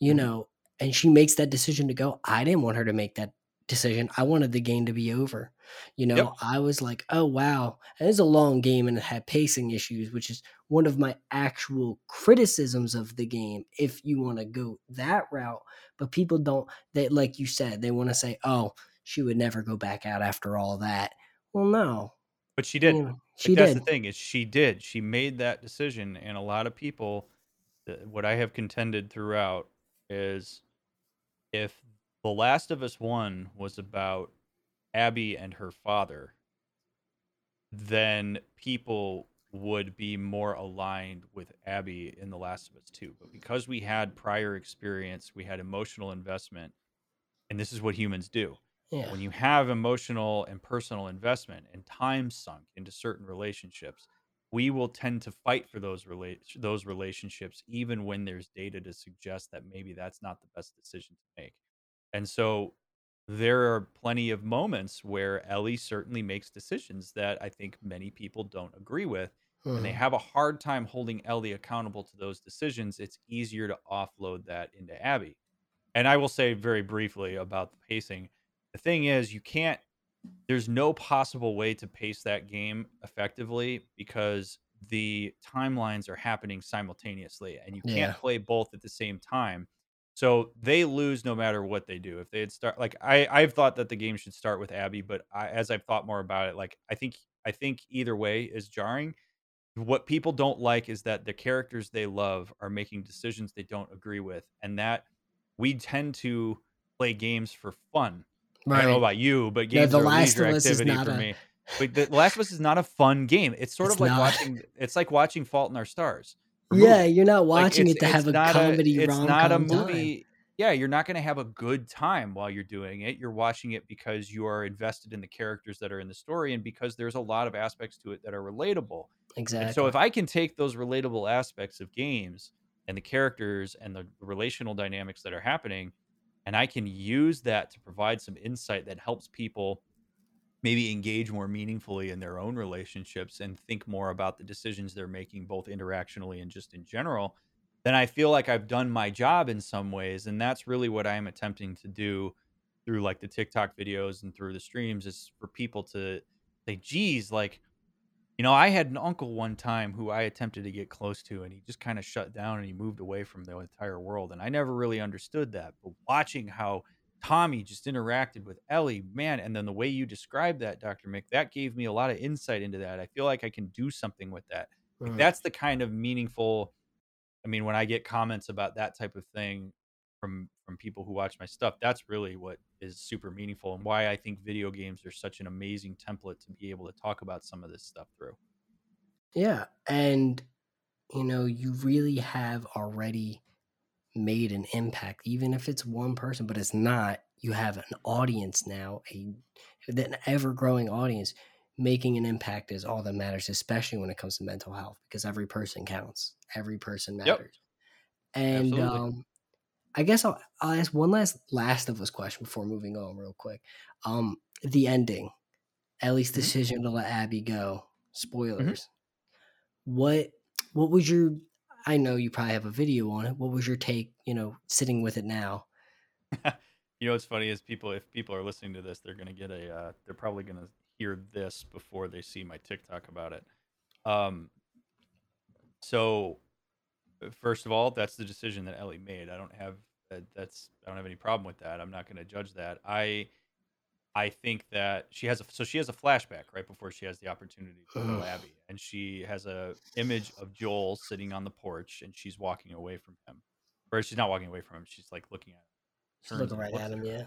You Mhm. know, and she makes that decision to go. I didn't want her to make that decision. I wanted the game to be over. You know, Yep. I was like, oh wow. And it's a long game and it had pacing issues, which is one of my actual criticisms of the game, if you want to go that route. But people don't they like you said, they want to say, Oh, she would never go back out after all that. Well, no. but she did. you know, Like, she that's did. the thing is she did. She made that decision, and a lot of people, Uh, what I have contended throughout is, if The Last of Us One was about Abby and her father, then people would be more aligned with Abby in The Last of Us Two. But because we had prior experience, we had emotional investment, and this is what humans do Yeah. when you have emotional and personal investment and time sunk into certain relationships we will tend to fight for those relate those relationships even when there's data to suggest that maybe that's not the best decision to make and so there are plenty of moments where Ellie certainly makes decisions that I think many people don't agree with and they Mhm. have a hard time holding Ellie accountable to those decisions, it's easier to offload that into Abby. And I will say very briefly about the pacing. The thing is, you can't, there's no possible way to pace that game effectively because the timelines are happening simultaneously and you can't Yeah. play both at the same time. So they lose no matter what they do. If they had start like I I've thought that the game should start with Abby, but I, as I've thought more about it, like I think I think either way is jarring what people don't like is that the characters they love are making decisions they don't agree with and that we tend to play games for fun i don't know about you but games The are Last leisure of Us is activity not for a- me. But the last of us is not a fun game. It's sort It's of like not. watching it's like watching fault in our stars. Yeah, you're not watching it's- it to have a comedy it's rom not a movie yeah you're not going to have a good time while you're doing it. You're watching it because you are invested in the characters that are in the story and because there's a lot of aspects to it that are relatable. Exactly. and so if I can take those relatable aspects of games and the characters and the relational dynamics that are happening, and I can use that to provide some insight that helps people maybe engage more meaningfully in their own relationships and think more about the decisions they're making both interactionally and just in general then i feel like i've done my job in some ways and that's really what i'm attempting to do through like the tiktok videos and through the streams is for people to say geez like you know i had an uncle one time who i attempted to get close to and he just kind of shut down and he moved away from the entire world and i never really understood that but watching how Tommy just interacted with Ellie, man. And then the way you described that, Dr. Mick, that gave me a lot of insight into that. I feel like I can do something with that. Like, that's the kind of meaningful. I mean, when I get comments about that type of thing from from people who watch my stuff, that's really what is super meaningful and why I think video games are such an amazing template to be able to talk about some of this stuff through. Yeah, and you know, you really have already made an impact, even if it's one person, but it's not. You have an audience now, a an ever growing audience. Making an impact is all that matters, especially when it comes to mental health, because every person counts. Every person Yep. matters. And Absolutely. um, I guess I'll, I'll ask one last Last of Us question before moving on, real quick. Um, the ending, Ellie's Mhm. decision to let Abby go. Spoilers. What what was your? I know you probably have a video on it. What was your take? You know, sitting with it now. You know what's funny is people if people are listening to this, they're gonna get a uh, they're probably gonna hear this before they see my TikTok about it. Um so first of all, that's the decision that Ellie made. I don't have that's I don't have any problem with that. I'm not gonna judge that. I I think that she has a so she has a flashback right before she has the opportunity to kill. Abby, and she has a image of Joel sitting on the porch, and she's walking away from him, or she's not walking away from him. She's like looking at him. Looking right at him. Yeah.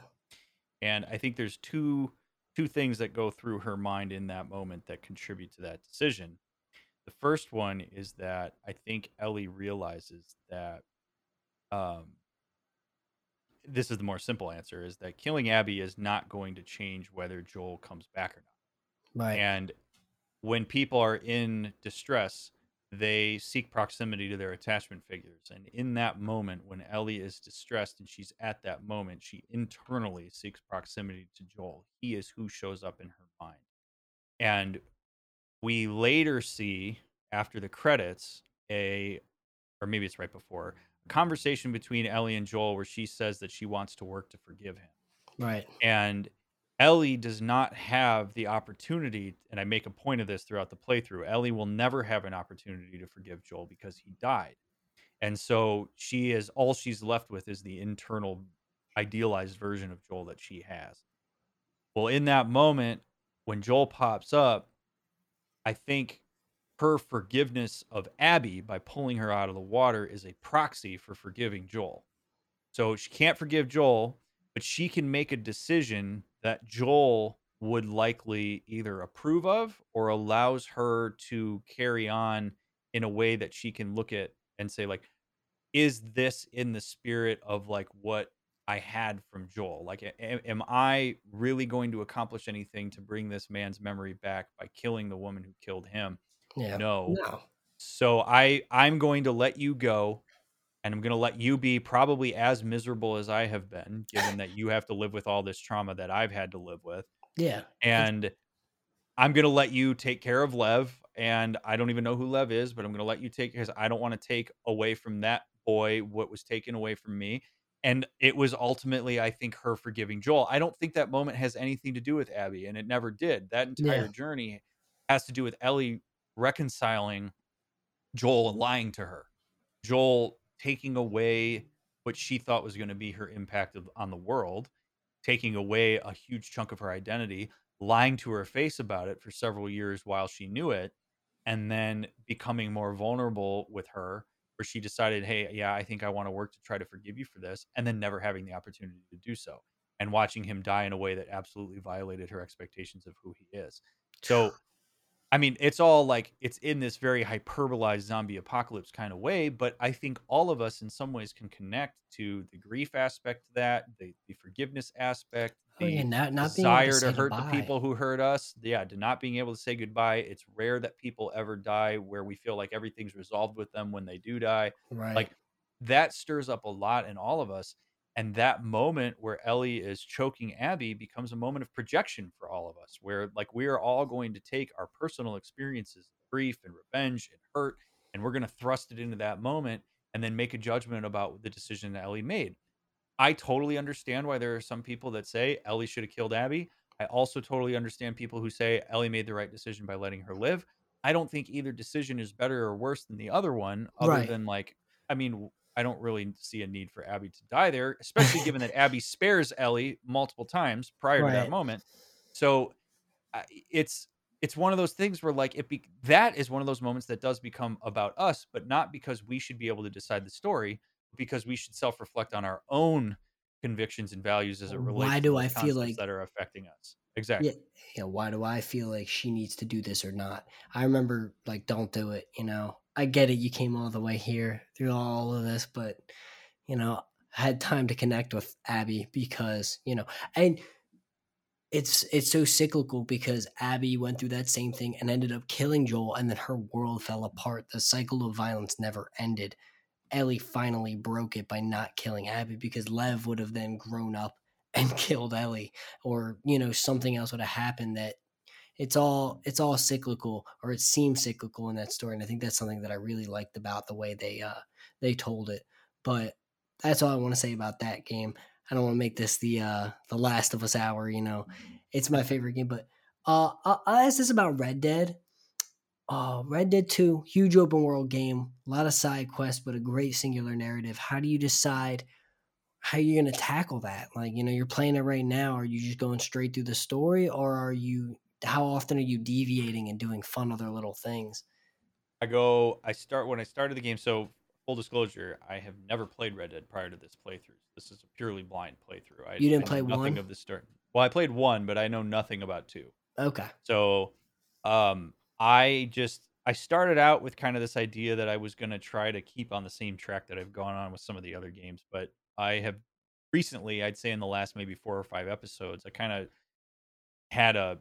And I think there's two two things that go through her mind in that moment that contribute to that decision. The first one is that I think Ellie realizes that um this is the more simple answer is that killing Abby is not going to change whether Joel comes back or not. Right. And when people are in distress, they seek proximity to their attachment figures. And in that moment, when Ellie is distressed and she's at that moment, she internally seeks proximity to Joel. He is who shows up in her mind. And we later see after the credits a, or maybe it's right before, conversation between Ellie and Joel where she says that she wants to work to forgive him right. and Ellie does not have the opportunity, and I make a point of this throughout the playthrough. Ellie will never have an opportunity to forgive Joel because he died. And so she is all she's left with is the internal idealized version of Joel that she has. Well, in that moment, when Joel pops up, I think her forgiveness of Abby by pulling her out of the water is a proxy for forgiving Joel. So she can't forgive Joel, but she can make a decision that Joel would likely either approve of or allows her to carry on in a way that she can look at and say like is this in the spirit of like what I had from Joel? Like am I really going to accomplish anything to bring this man's memory back by killing the woman who killed him? Yeah. No. No. So I I'm going to let you go and I'm going to let you be probably as miserable as I have been given that you have to live with all this trauma that I've had to live with Yeah. and I'm going to let you take care of Lev and I don't even know who Lev is but I'm going to let you take cuz I don't want to take away from that boy what was taken away from me and it was ultimately I think her forgiving Joel. I don't think that moment has anything to do with Abby and it never did. That entire Yeah. journey has to do with Ellie reconciling Joel lying to her. Joel taking away what she thought was going to be her impact of, on the world, taking away a huge chunk of her identity, lying to her face about it for several years while she knew it, and then becoming more vulnerable with her, where she decided, hey, yeah, I think I want to work to try to forgive you for this, and then never having the opportunity to do so, and watching him die in a way that absolutely violated her expectations of who he is. So, I mean, it's all like it's in this very hyperbolized zombie apocalypse kind of way, but I think all of us in some ways can connect to the grief aspect to that, the, the forgiveness aspect, Oh, the yeah, not not being desire to, to, hurt goodbye. the people who hurt us. Yeah, to not being able to say goodbye. It's rare that people ever die where we feel like everything's resolved with them when they do die Right. like that stirs up a lot in all of us And that moment where Ellie is choking Abby becomes a moment of projection for all of us, where like we are all going to take our personal experiences, grief and revenge and hurt, and we're going to thrust it into that moment and then make a judgment about the decision that Ellie made. I totally understand why there are some people that say Ellie should have killed Abby. I also totally understand people who say Ellie made the right decision by letting her live. I don't think either decision is better or worse than the other one, other Right. than like, I mean, I don't really see a need for Abby to die there, especially given that Abby spares Ellie multiple times prior to that moment. So I- it's it's one of those things where like it be that is one of those moments that does become about us, but not because we should be able to decide the story, because we should self-reflect on our own convictions and values as it relates Why to do I feel like- that are affecting us. Exactly. Yeah, yeah. Why do I feel like she needs to do this or not? I remember like, don't do it. You know, I get it. You came all the way here through all of this, but you know, I had time to connect with Abby because you know, and it's it's so cyclical because Abby went through that same thing and ended up killing Joel, and then her world fell apart. The cycle of violence never ended. Ellie finally broke it by not killing Abby because Lev would have then grown up and killed Ellie or you know something else would have happened that it's all it's all cyclical or it seems cyclical in that story and i think that's something that i really liked about the way they uh they told it but that's all i want to say about that game. I don't want to make this the uh the last of us hour you know it's my favorite game but uh i'll ask this about red dead. Uh red dead 2 huge open world game a lot of side quests but a great singular narrative. How do you decide how you're going to tackle that? Like you know you're playing it right now are you just going straight through the story or are you how often are you deviating and doing fun other little things I go. I start when I started the game. So full disclosure, I have never played Red Dead prior to this playthrough. This is a purely blind playthrough. I, You didn't I play nothing one? of the story. Well, I played one, but I know nothing about two. okay So, um, I just I started out with kind of this idea that I was going to try to keep on the same track that I've gone on with some of the other games, but I have recently, I'd say in the last maybe four or five episodes, I kind of had a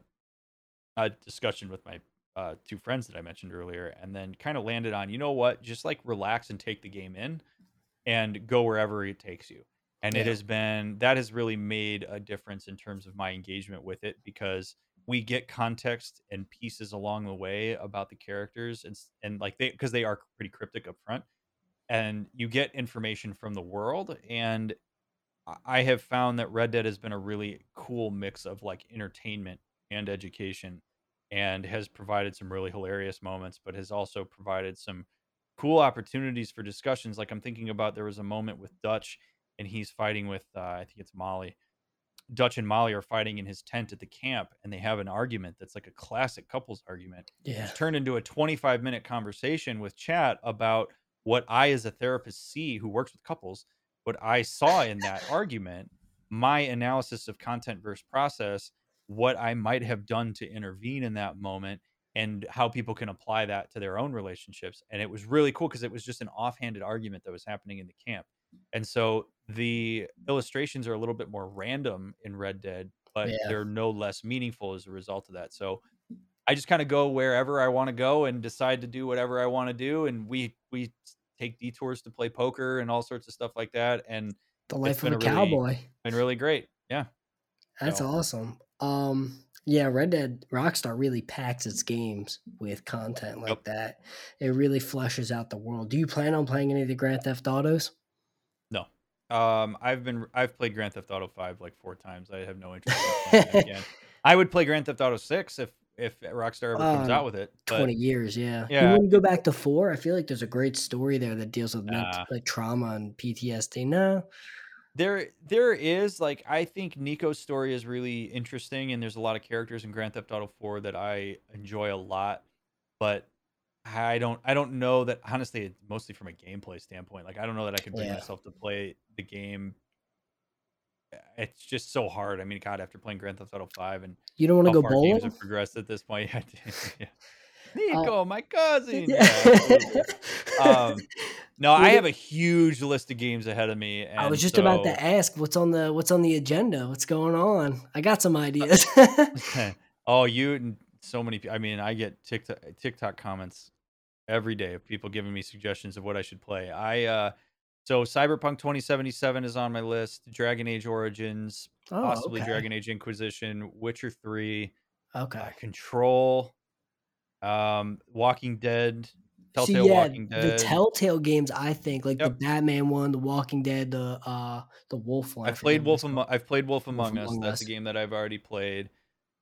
a discussion with my uh, two friends that I mentioned earlier, and then kind of landed on, you know what, just like relax and take the game in, and go wherever it takes you. And it has been that has really made a difference in terms of my engagement with it because we get context and pieces along the way about the characters and and like they because they are pretty cryptic up front and you get information from the world and I have found that Red Dead has been a really cool mix of like entertainment and education and has provided some really hilarious moments but has also provided some cool opportunities for discussions. Like I'm thinking about there was a moment with Dutch and he's fighting with uh, I think it's Molly. Dutch and Molly are fighting in his tent at the camp and they have an argument that's like a classic couples argument. Yeah. It's turned into a 25 minute conversation with chat about what I, as a therapist, see who works with couples, what I saw in that argument, my analysis of content versus process, what I might have done to intervene in that moment, and how people can apply that to their own relationships. And it was really cool because it was just an offhanded argument that was happening in the camp. And so the illustrations are a little bit more random in Red Dead, but Yeah. they're no less meaningful as a result of that. So I just kind of go wherever I want to go and decide to do whatever I want to do. And we we take detours to play poker and all sorts of stuff like that. And the life of a, a really- cowboy been really great. Yeah. that's so- awesome um yeah red dead rockstar really packs its games with content like Yep. that it really flushes out the world do you plan on playing any of the grand theft autos No. Um, I've been I've played Grand Theft Auto Five like four times. I have no interest in playing again. I would play Grand Theft Auto Six if if Rockstar ever comes Um, out with it. But 20 years yeah you Yeah. wouldn't go back to four i feel like there's a great story there that deals with Nah. like trauma and ptsd no there there is like I think Niko's story is really interesting and there's a lot of characters in Grand Theft Auto 4 that I enjoy a lot, but I don't I don't know that honestly mostly from a gameplay standpoint. Like I don't know that I could bring Yeah. myself to play the game. It's just so hard. I mean, God, after playing Grand Theft Auto 5 and you don't want to go bowling games have progressed at this point. Yeah. Uh, Nico, my cousin. Yeah, Yeah. um, no, I have a huge list of games ahead of me. And I was just about to ask what's on the what's on the agenda. What's going on? I got some ideas. oh, you and so many. I mean, I get TikTok TikTok comments every day of people giving me suggestions of what I should play. I uh, So Cyberpunk 2077 is on my list. Dragon Age Origins, Oh, possibly okay. Dragon Age Inquisition, Witcher 3, Okay. uh, Control, um, Walking Dead, See, yeah, Walking the Telltale games, I think, like the Batman one, the Walking Dead, the uh, the Wolf one. I I've played Wolf. Among. I've played Wolf Among Us. Among That's a game that I've already played.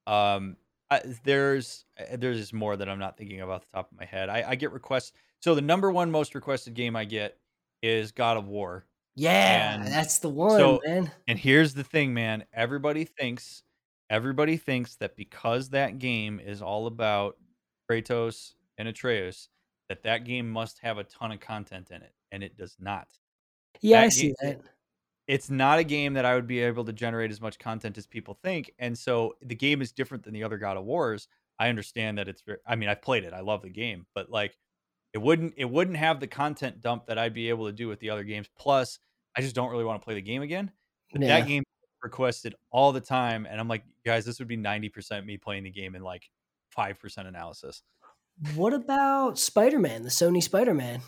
Um, I, there's uh, there's more that I'm not thinking of off the top of my head. I, I get requests. So the number one most requested game I get is God of War. Yeah, and that's the one, so- man. And here's the thing, man. Everybody thinks everybody thinks that because that game is all about Kratos and Atreus, that that game must have a ton of content in it, and it does not. Yeah, I see ga- that. It's not a game that I would be able to generate as much content as people think, and so the game is different than the other God of Wars. I understand that it's. I mean, I've played it. I love the game, but like, it wouldn't. It wouldn't have the content dump that I'd be able to do with the other games. Plus, I just don't really want to play the game again. But Yeah. that game requested all the time, and I'm like, guys, this would be ninety percent me playing the game and like five percent analysis. What about Spider Man, the Sony Spider Man?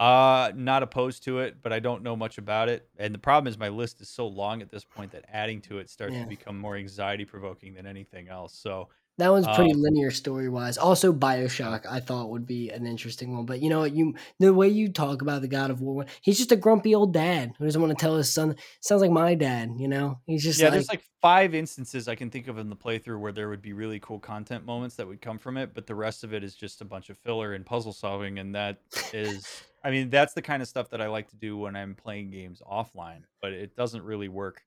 Uh, not opposed to it, but I don't know much about it. And the problem is my list is so long at this point that adding to it starts Yeah. to become more anxiety provoking than anything else. So That one's pretty Um, linear story wise. Also, Bioshock, I thought would be an interesting one. But you know what? You the way you talk about the God of War one, he's just a grumpy old dad who doesn't want to tell his son. Sounds like my dad. You know, he's just yeah, like, there's like five instances I can think of in the playthrough where there would be really cool content moments that would come from it, but the rest of it is just a bunch of filler and puzzle solving, and that is, I mean, that's the kind of stuff that I like to do when I'm playing games offline, but it doesn't really work.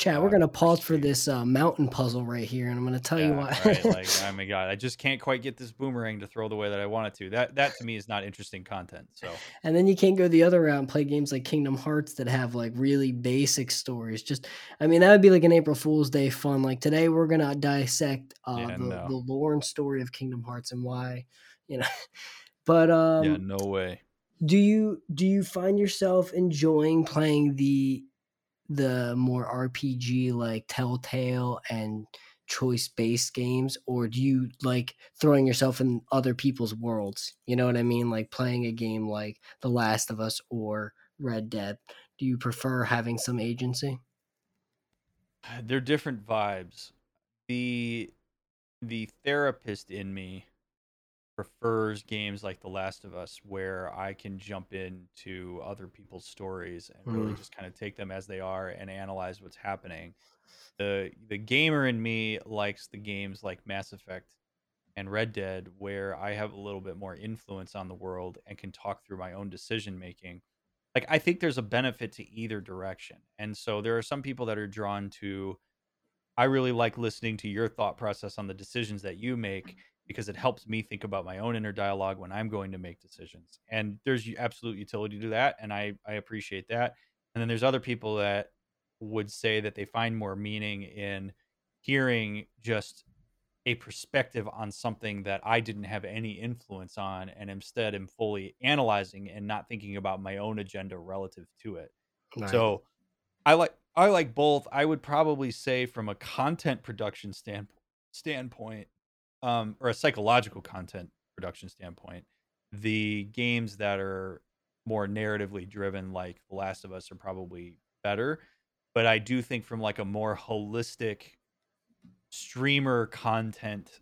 Chad. We're gonna pause for this uh, mountain puzzle right here, and I'm gonna tell you why. right? Like, oh my god, I just can't quite get this boomerang to throw the way that I want it to. That that to me is not interesting content. So and then you can't go the other route and play games like Kingdom Hearts that have like really basic stories. Just, I mean, that would be like an April Fool's Day fun. Like today, we're gonna dissect uh, Yeah, the, no. the lore and story of Kingdom Hearts and why, you know. But um, yeah, no way. do you do you find yourself enjoying playing the the more RPG like Telltale and choice based games or do you like throwing yourself in other people's worlds? You know what I mean? Like playing a game like The Last of Us or Red Dead. Do you prefer having some agency? Uh, they're different vibes. The the therapist in me prefers games like The Last of Us where I can jump into other people's stories and really Mm. just kind of take them as they are and analyze what's happening. The the gamer in me likes the games like Mass Effect and Red Dead where I have a little bit more influence on the world and can talk through my own decision making. Like I think there's a benefit to either direction. And so there are some people that are drawn to I really like listening to your thought process on the decisions that you make because it helps me think about my own inner dialogue when I'm going to make decisions. And there's absolute utility to that, and I I appreciate that. And then there's other people that would say that they find more meaning in hearing just a perspective on something that I didn't have any influence on, and instead am fully analyzing and not thinking about my own agenda relative to it. So I like I like both. I would probably say from a content production stand, standpoint, um, or a psychological content production standpoint, the games that are more narratively driven, like The Last of Us, are probably better. But I do think from like a more holistic streamer content,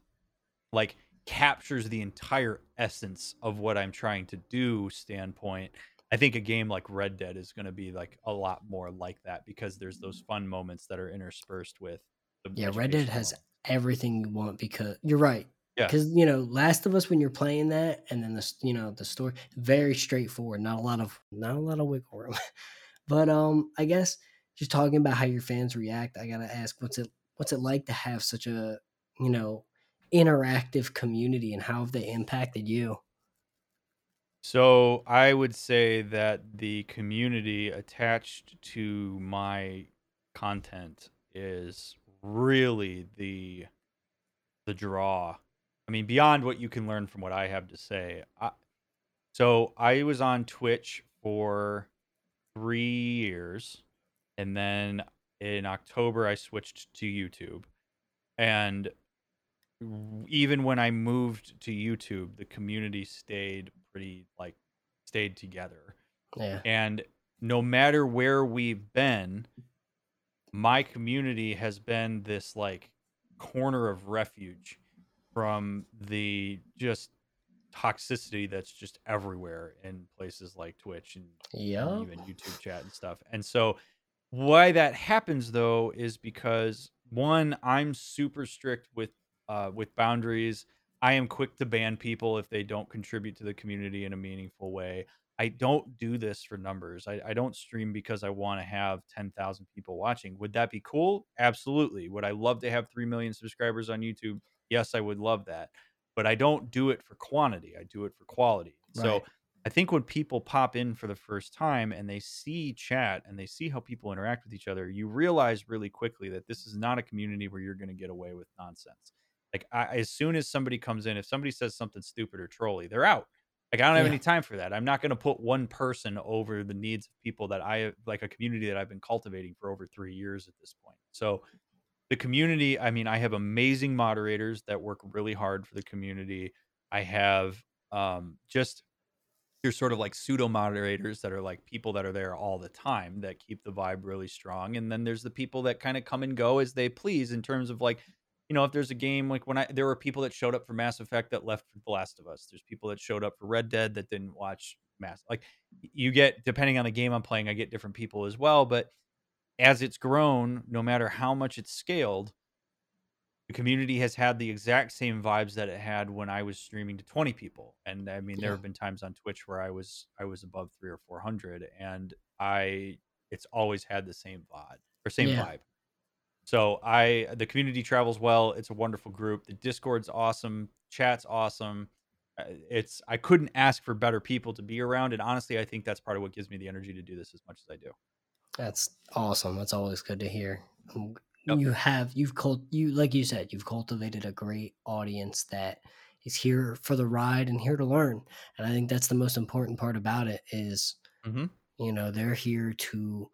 like captures the entire essence of what I'm trying to do standpoint. I think a game like Red Dead is going to be like a lot more like that because there's those fun moments that are interspersed with. The yeah, Red Dead has. Everything you want because you're right. Yeah. Because you know, Last of Us, when you're playing that, and then the you know the story, very straightforward. Not a lot of not a lot of wiggle room. but um, I guess just talking about how your fans react, I gotta ask, what's it what's it like to have such a you know interactive community, and how have they impacted you? So I would say that the community attached to my content is really the the draw. I mean, beyond what you can learn from what I have to say. I, so I was on Twitch for three years, and then in October I switched to YouTube, and even when I moved to YouTube, the community stayed pretty like stayed together. Yeah. And no matter where we've been, my community has been this like corner of refuge from the just toxicity that's just everywhere in places like Twitch and, Yeah. even YouTube chat and stuff. And so why that happens though is because one, I'm super strict with uh with boundaries. I am quick to ban people if they don't contribute to the community in a meaningful way. I don't do this for numbers. I, I don't stream because I want to have 10,000 people watching. Would that be cool? Absolutely. Would I love to have 3 million subscribers on YouTube? Yes, I would love that. But I don't do it for quantity, I do it for quality. So I think when people pop in for the first time and they see chat and they see how people interact with each other, you realize really quickly that this is not a community where you're going to get away with nonsense. Like I, as soon as somebody comes in, if somebody says something stupid or trolly, they're out. Like I don't have Yeah. any time for that. I'm not going to put one person over the needs of people that I like a community that I've been cultivating for over three years at this point. So the community, I mean, I have amazing moderators that work really hard for the community. I have um, just there's sort of like pseudo moderators that are like people that are there all the time that keep the vibe really strong and then there's the people that kind of come and go as they please in terms of like you know if there's a game like when i there were people that showed up for mass effect that left for the last of us there's people that showed up for red dead that didn't watch mass like you get depending on the game i'm playing i get different people as well but as it's grown no matter how much it's scaled the community has had the exact same vibes that it had when I was streaming to 20 people. And I mean, there have been times on Twitch where I was I was above three or 400, and I it's always had the same vibe or same Yeah. vibe. So I the community travels well. It's a wonderful group. The Discord's awesome. Chat's awesome. Uh, It's I couldn't ask for better people to be around, and honestly, I think that's part of what gives me the energy to do this as much as I do. That's awesome. That's always good to hear. Um, Yep. You have you've cult you like you said you've cultivated a great audience that is here for the ride and here to learn. And I think that's the most important part about it is Mhm. you know they're here to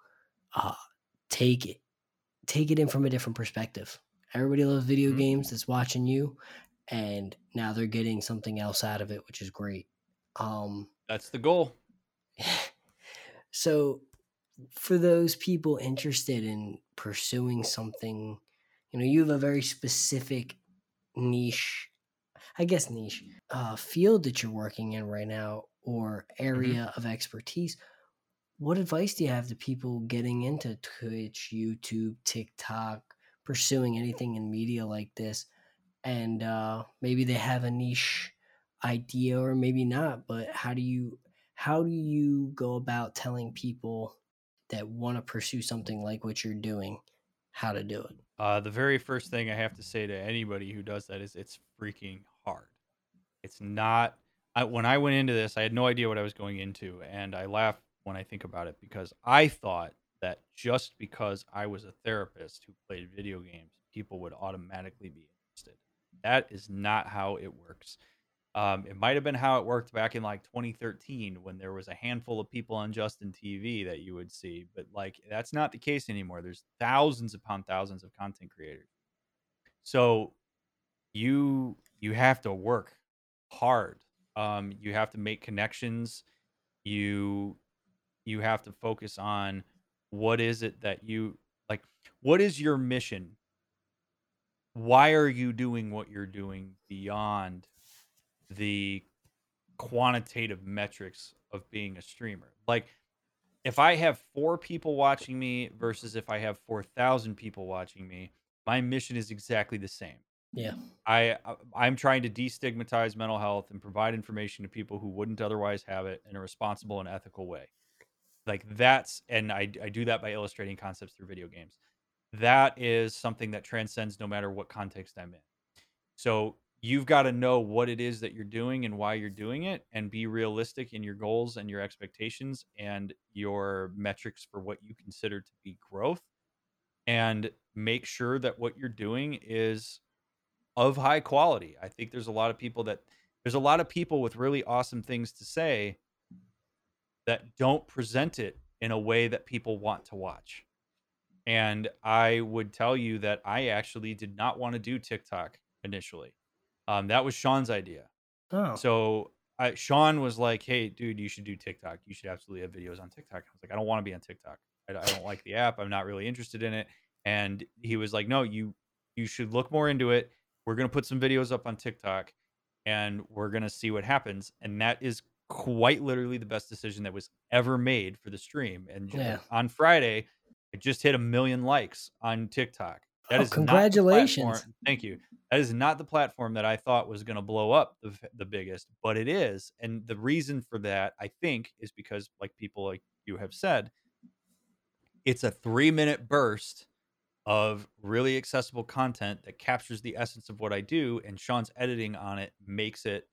uh, take it take it in from a different perspective. Everybody loves video Mhm. games that's watching you, and now they're getting something else out of it, which is great. Um, That's the goal. so, for those people interested in pursuing something, you know, you have a very specific niche, I guess niche, uh, field that you're working in right now or area of expertise. What advice do you have to people getting into Twitch, YouTube, TikTok, pursuing anything in media like this? And uh, maybe they have a niche idea or maybe not, but how do you how do you go about telling people that want to pursue something like what you're doing how to do it? Uh, the very first thing I have to say to anybody who does that is it's freaking hard. It's not. I, when I went into this, I had no idea what I was going into, and I laugh when I think about it because I thought that just because I was a therapist who played video games, people would automatically be interested. That is not how it works. Um, it might have been how it worked back in like 2013 when there was a handful of people on Justin TV that you would see, but like that's not the case anymore. There's thousands upon thousands of content creators. So you you have to work hard. Um, you have to make connections. You you have to focus on what is it that you like. What is your mission? Why are you doing what you're doing beyond the quantitative metrics of being a streamer. Like if I have 4 people watching me versus if I have 4,000 people watching me, my mission is exactly the same. Yeah. I I- I'm trying to destigmatize mental health and provide information to people who wouldn't otherwise have it in a responsible and ethical way. Like that's and I I do that by illustrating concepts through video games. That is something that transcends no matter what context I'm in. So you've got to know what it is that you're doing and why you're doing it and be realistic in your goals and your expectations and your metrics for what you consider to be growth and make sure that what you're doing is of high quality. I think there's a lot of people that there's a lot of people with really awesome things to say that don't present it in a way that people want to watch. And I would tell you that I actually did not want to do TikTok initially. Um, that was Sean's idea. Oh. So I, Sean was like, "Hey, dude, you should do TikTok. You should absolutely have videos on TikTok." I was like, "I don't want to be on TikTok. I, I don't like the app. I'm not really interested in it." And he was like, "No, you you should look more into it. We're gonna put some videos up on TikTok, and we're gonna see what happens." And that is quite literally the best decision that was ever made for the stream. And Yeah. on Friday, it just hit a million likes on TikTok. That Oh, is congratulations. Thank you. That is not the platform that I thought was going to blow up the, the biggest, but it is. And the reason for that, I think, is because, like people like you have said, it's a three minute burst of really accessible content that captures the essence of what I do. And Sean's editing on it makes it,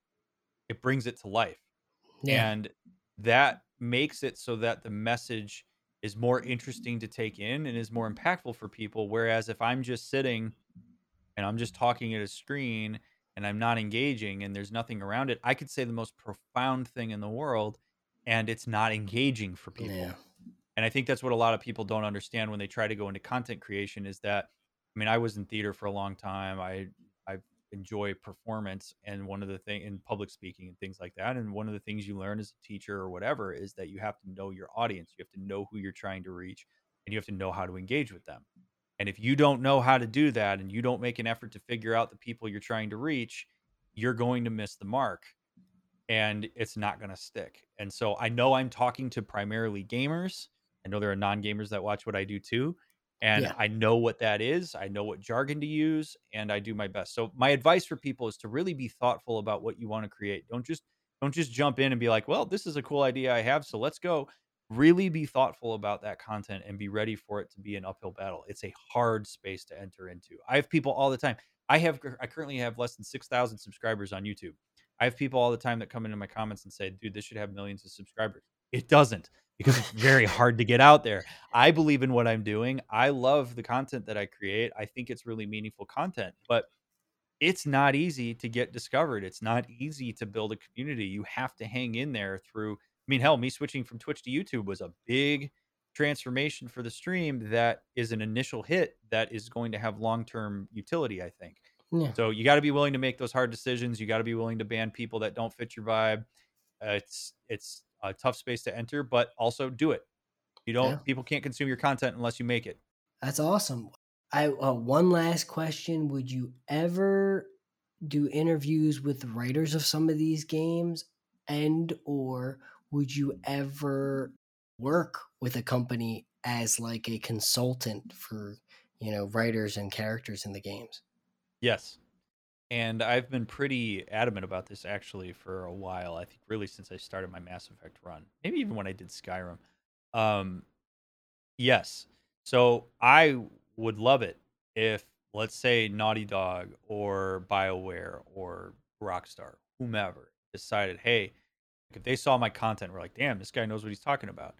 it brings it to life Yeah. and that makes it so that the message is more interesting to take in and is more impactful for people whereas if i'm just sitting and i'm just talking at a screen and i'm not engaging and there's nothing around it i could say the most profound thing in the world and it's not engaging for people Yeah. and I think that's what a lot of people don't understand when they try to go into content creation is that I mean, I was in theater for a long time. I I enjoy performance and one of the thing in public speaking and things like that. And one of the things you learn as a teacher or whatever is that you have to know your audience. You have to know who you're trying to reach and you have to know how to engage with them. And if you don't know how to do that and you don't make an effort to figure out the people you're trying to reach, you're going to miss the mark and it's not going to stick. And so I know I'm talking to primarily gamers. I know there are non gamers that watch what I do too. And Yeah. I know what that is. I know what jargon to use and I do my best. So my advice for people is to really be thoughtful about what you want to create. Don't just don't just jump in and be like, "Well, this is a cool idea I have, so let's go." Really be thoughtful about that content and be ready for it to be an uphill battle. It's a hard space to enter into. I have people all the time. I have I currently have less than 6,000 subscribers on YouTube. I have people all the time that come into my comments and say, "Dude, this should have millions of subscribers." It doesn't because it's very hard to get out there. I believe in what I'm doing. I love the content that I create. I think it's really meaningful content, but it's not easy to get discovered. It's not easy to build a community. You have to hang in there through I mean, hell, me switching from Twitch to YouTube was a big transformation for the stream that is an initial hit that is going to have long-term utility, I think. Yeah. So you got to be willing to make those hard decisions. You got to be willing to ban people that don't fit your vibe. Uh, it's it's a tough space to enter, but also do it. You don't. Yeah. People can't consume your content unless you make it. That's awesome. I uh, one last question: Would you ever do interviews with the writers of some of these games, and or would you ever work with a company as like a consultant for you know writers and characters in the games? Yes. And I've been pretty adamant about this actually for a while. I think really since I started my Mass Effect run, maybe even when I did Skyrim. Um, yes. So I would love it if, let's say, Naughty Dog or BioWare or Rockstar, whomever, decided, hey, if they saw my content, we're like, damn, this guy knows what he's talking about.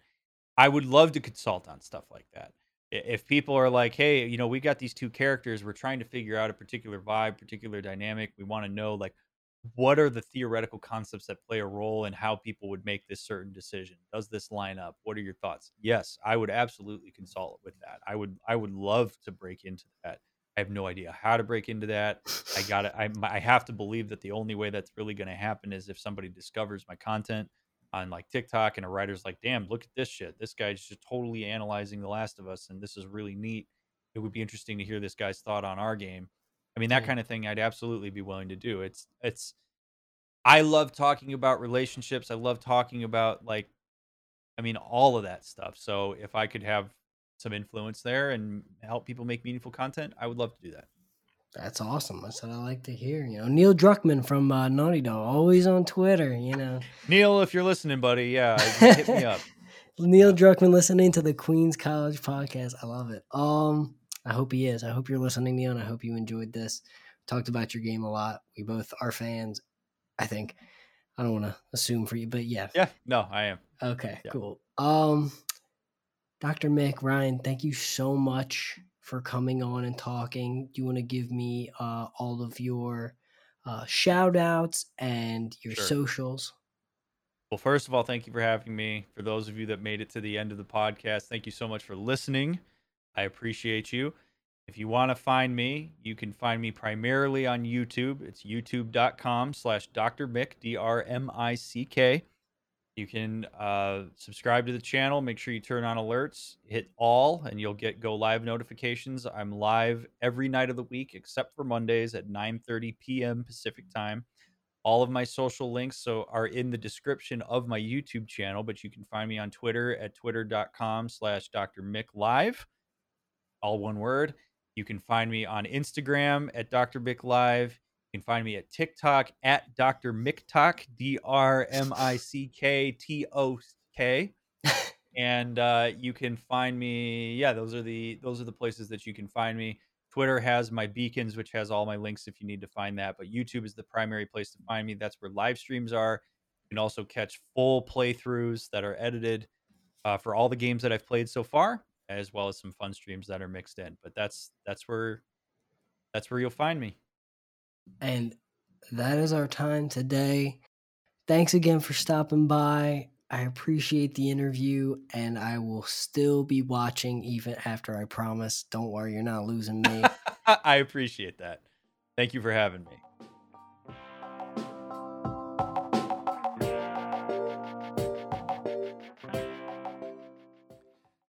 I would love to consult on stuff like that. If people are like, hey, you know, we got these two characters, we're trying to figure out a particular vibe, particular dynamic. We want to know, like, what are the theoretical concepts that play a role in how people would make this certain decision? Does this line up? What are your thoughts? Yes, I would absolutely consult with that. I would, I would love to break into that. I have no idea how to break into that. I got. I, I have to believe that the only way that's really going to happen is if somebody discovers my content on like TikTok and a writer's like, damn, look at this shit. This guy's just totally analyzing The Last of Us, and this is really neat. It would be interesting to hear this guy's thought on our game. I mean, that Yeah. kind of thing I'd absolutely be willing to do. It's it's I love talking about relationships. I love talking about like I mean, all of that stuff. So if I could have some influence there and help people make meaningful content, I would love to do that. That's awesome. That's what I like to hear. You know, Neil Druckmann from uh, Naughty Dog, always on Twitter. You know, Neil, if you're listening, buddy, yeah, hit me up. Neil Druckmann listening to the Queens College podcast. I love it. Um, I hope he is. I hope you're listening, Neil, and I hope you enjoyed this. Talked about your game a lot. We both are fans. I think. I don't want to assume for you, but yeah. Yeah, no, I am. Okay, Yeah. cool. Um, Dr. Mick Ryan, thank you so much for coming on and talking. Do you want to give me uh, all of your uh, shout outs and your Sure. socials? Well, first of all, thank you for having me. For those of you that made it to the end of the podcast, thank you so much for listening. I appreciate you. If you want to find me, you can find me primarily on YouTube. It's youtube.com slash Dr. Mick, D R M I C K. You can uh, subscribe to the channel. Make sure you turn on alerts. Hit all, and you'll get go live notifications. I'm live every night of the week except for Mondays at 9:30 p.m. Pacific time. All of my social links so are in the description of my YouTube channel, but you can find me on Twitter at twitter.com slash Dr. Mick Live. All one word. You can find me on Instagram at Dr. Mick Live. You can find me at TikTok at Dr. Micktok, D R M I C K T O K. And uh, you can find me. Yeah, those are the those are the places that you can find me. Twitter has my beacons, which has all my links if you need to find that. But YouTube is the primary place to find me. That's where live streams are. You can also catch full playthroughs that are edited uh, for all the games that I've played so far, as well as some fun streams that are mixed in. But that's that's where that's where you'll find me. And that is our time today. Thanks again for stopping by. I appreciate the interview, and I will still be watching even after I promise. Don't worry, you're not losing me. I appreciate that. Thank you for having me.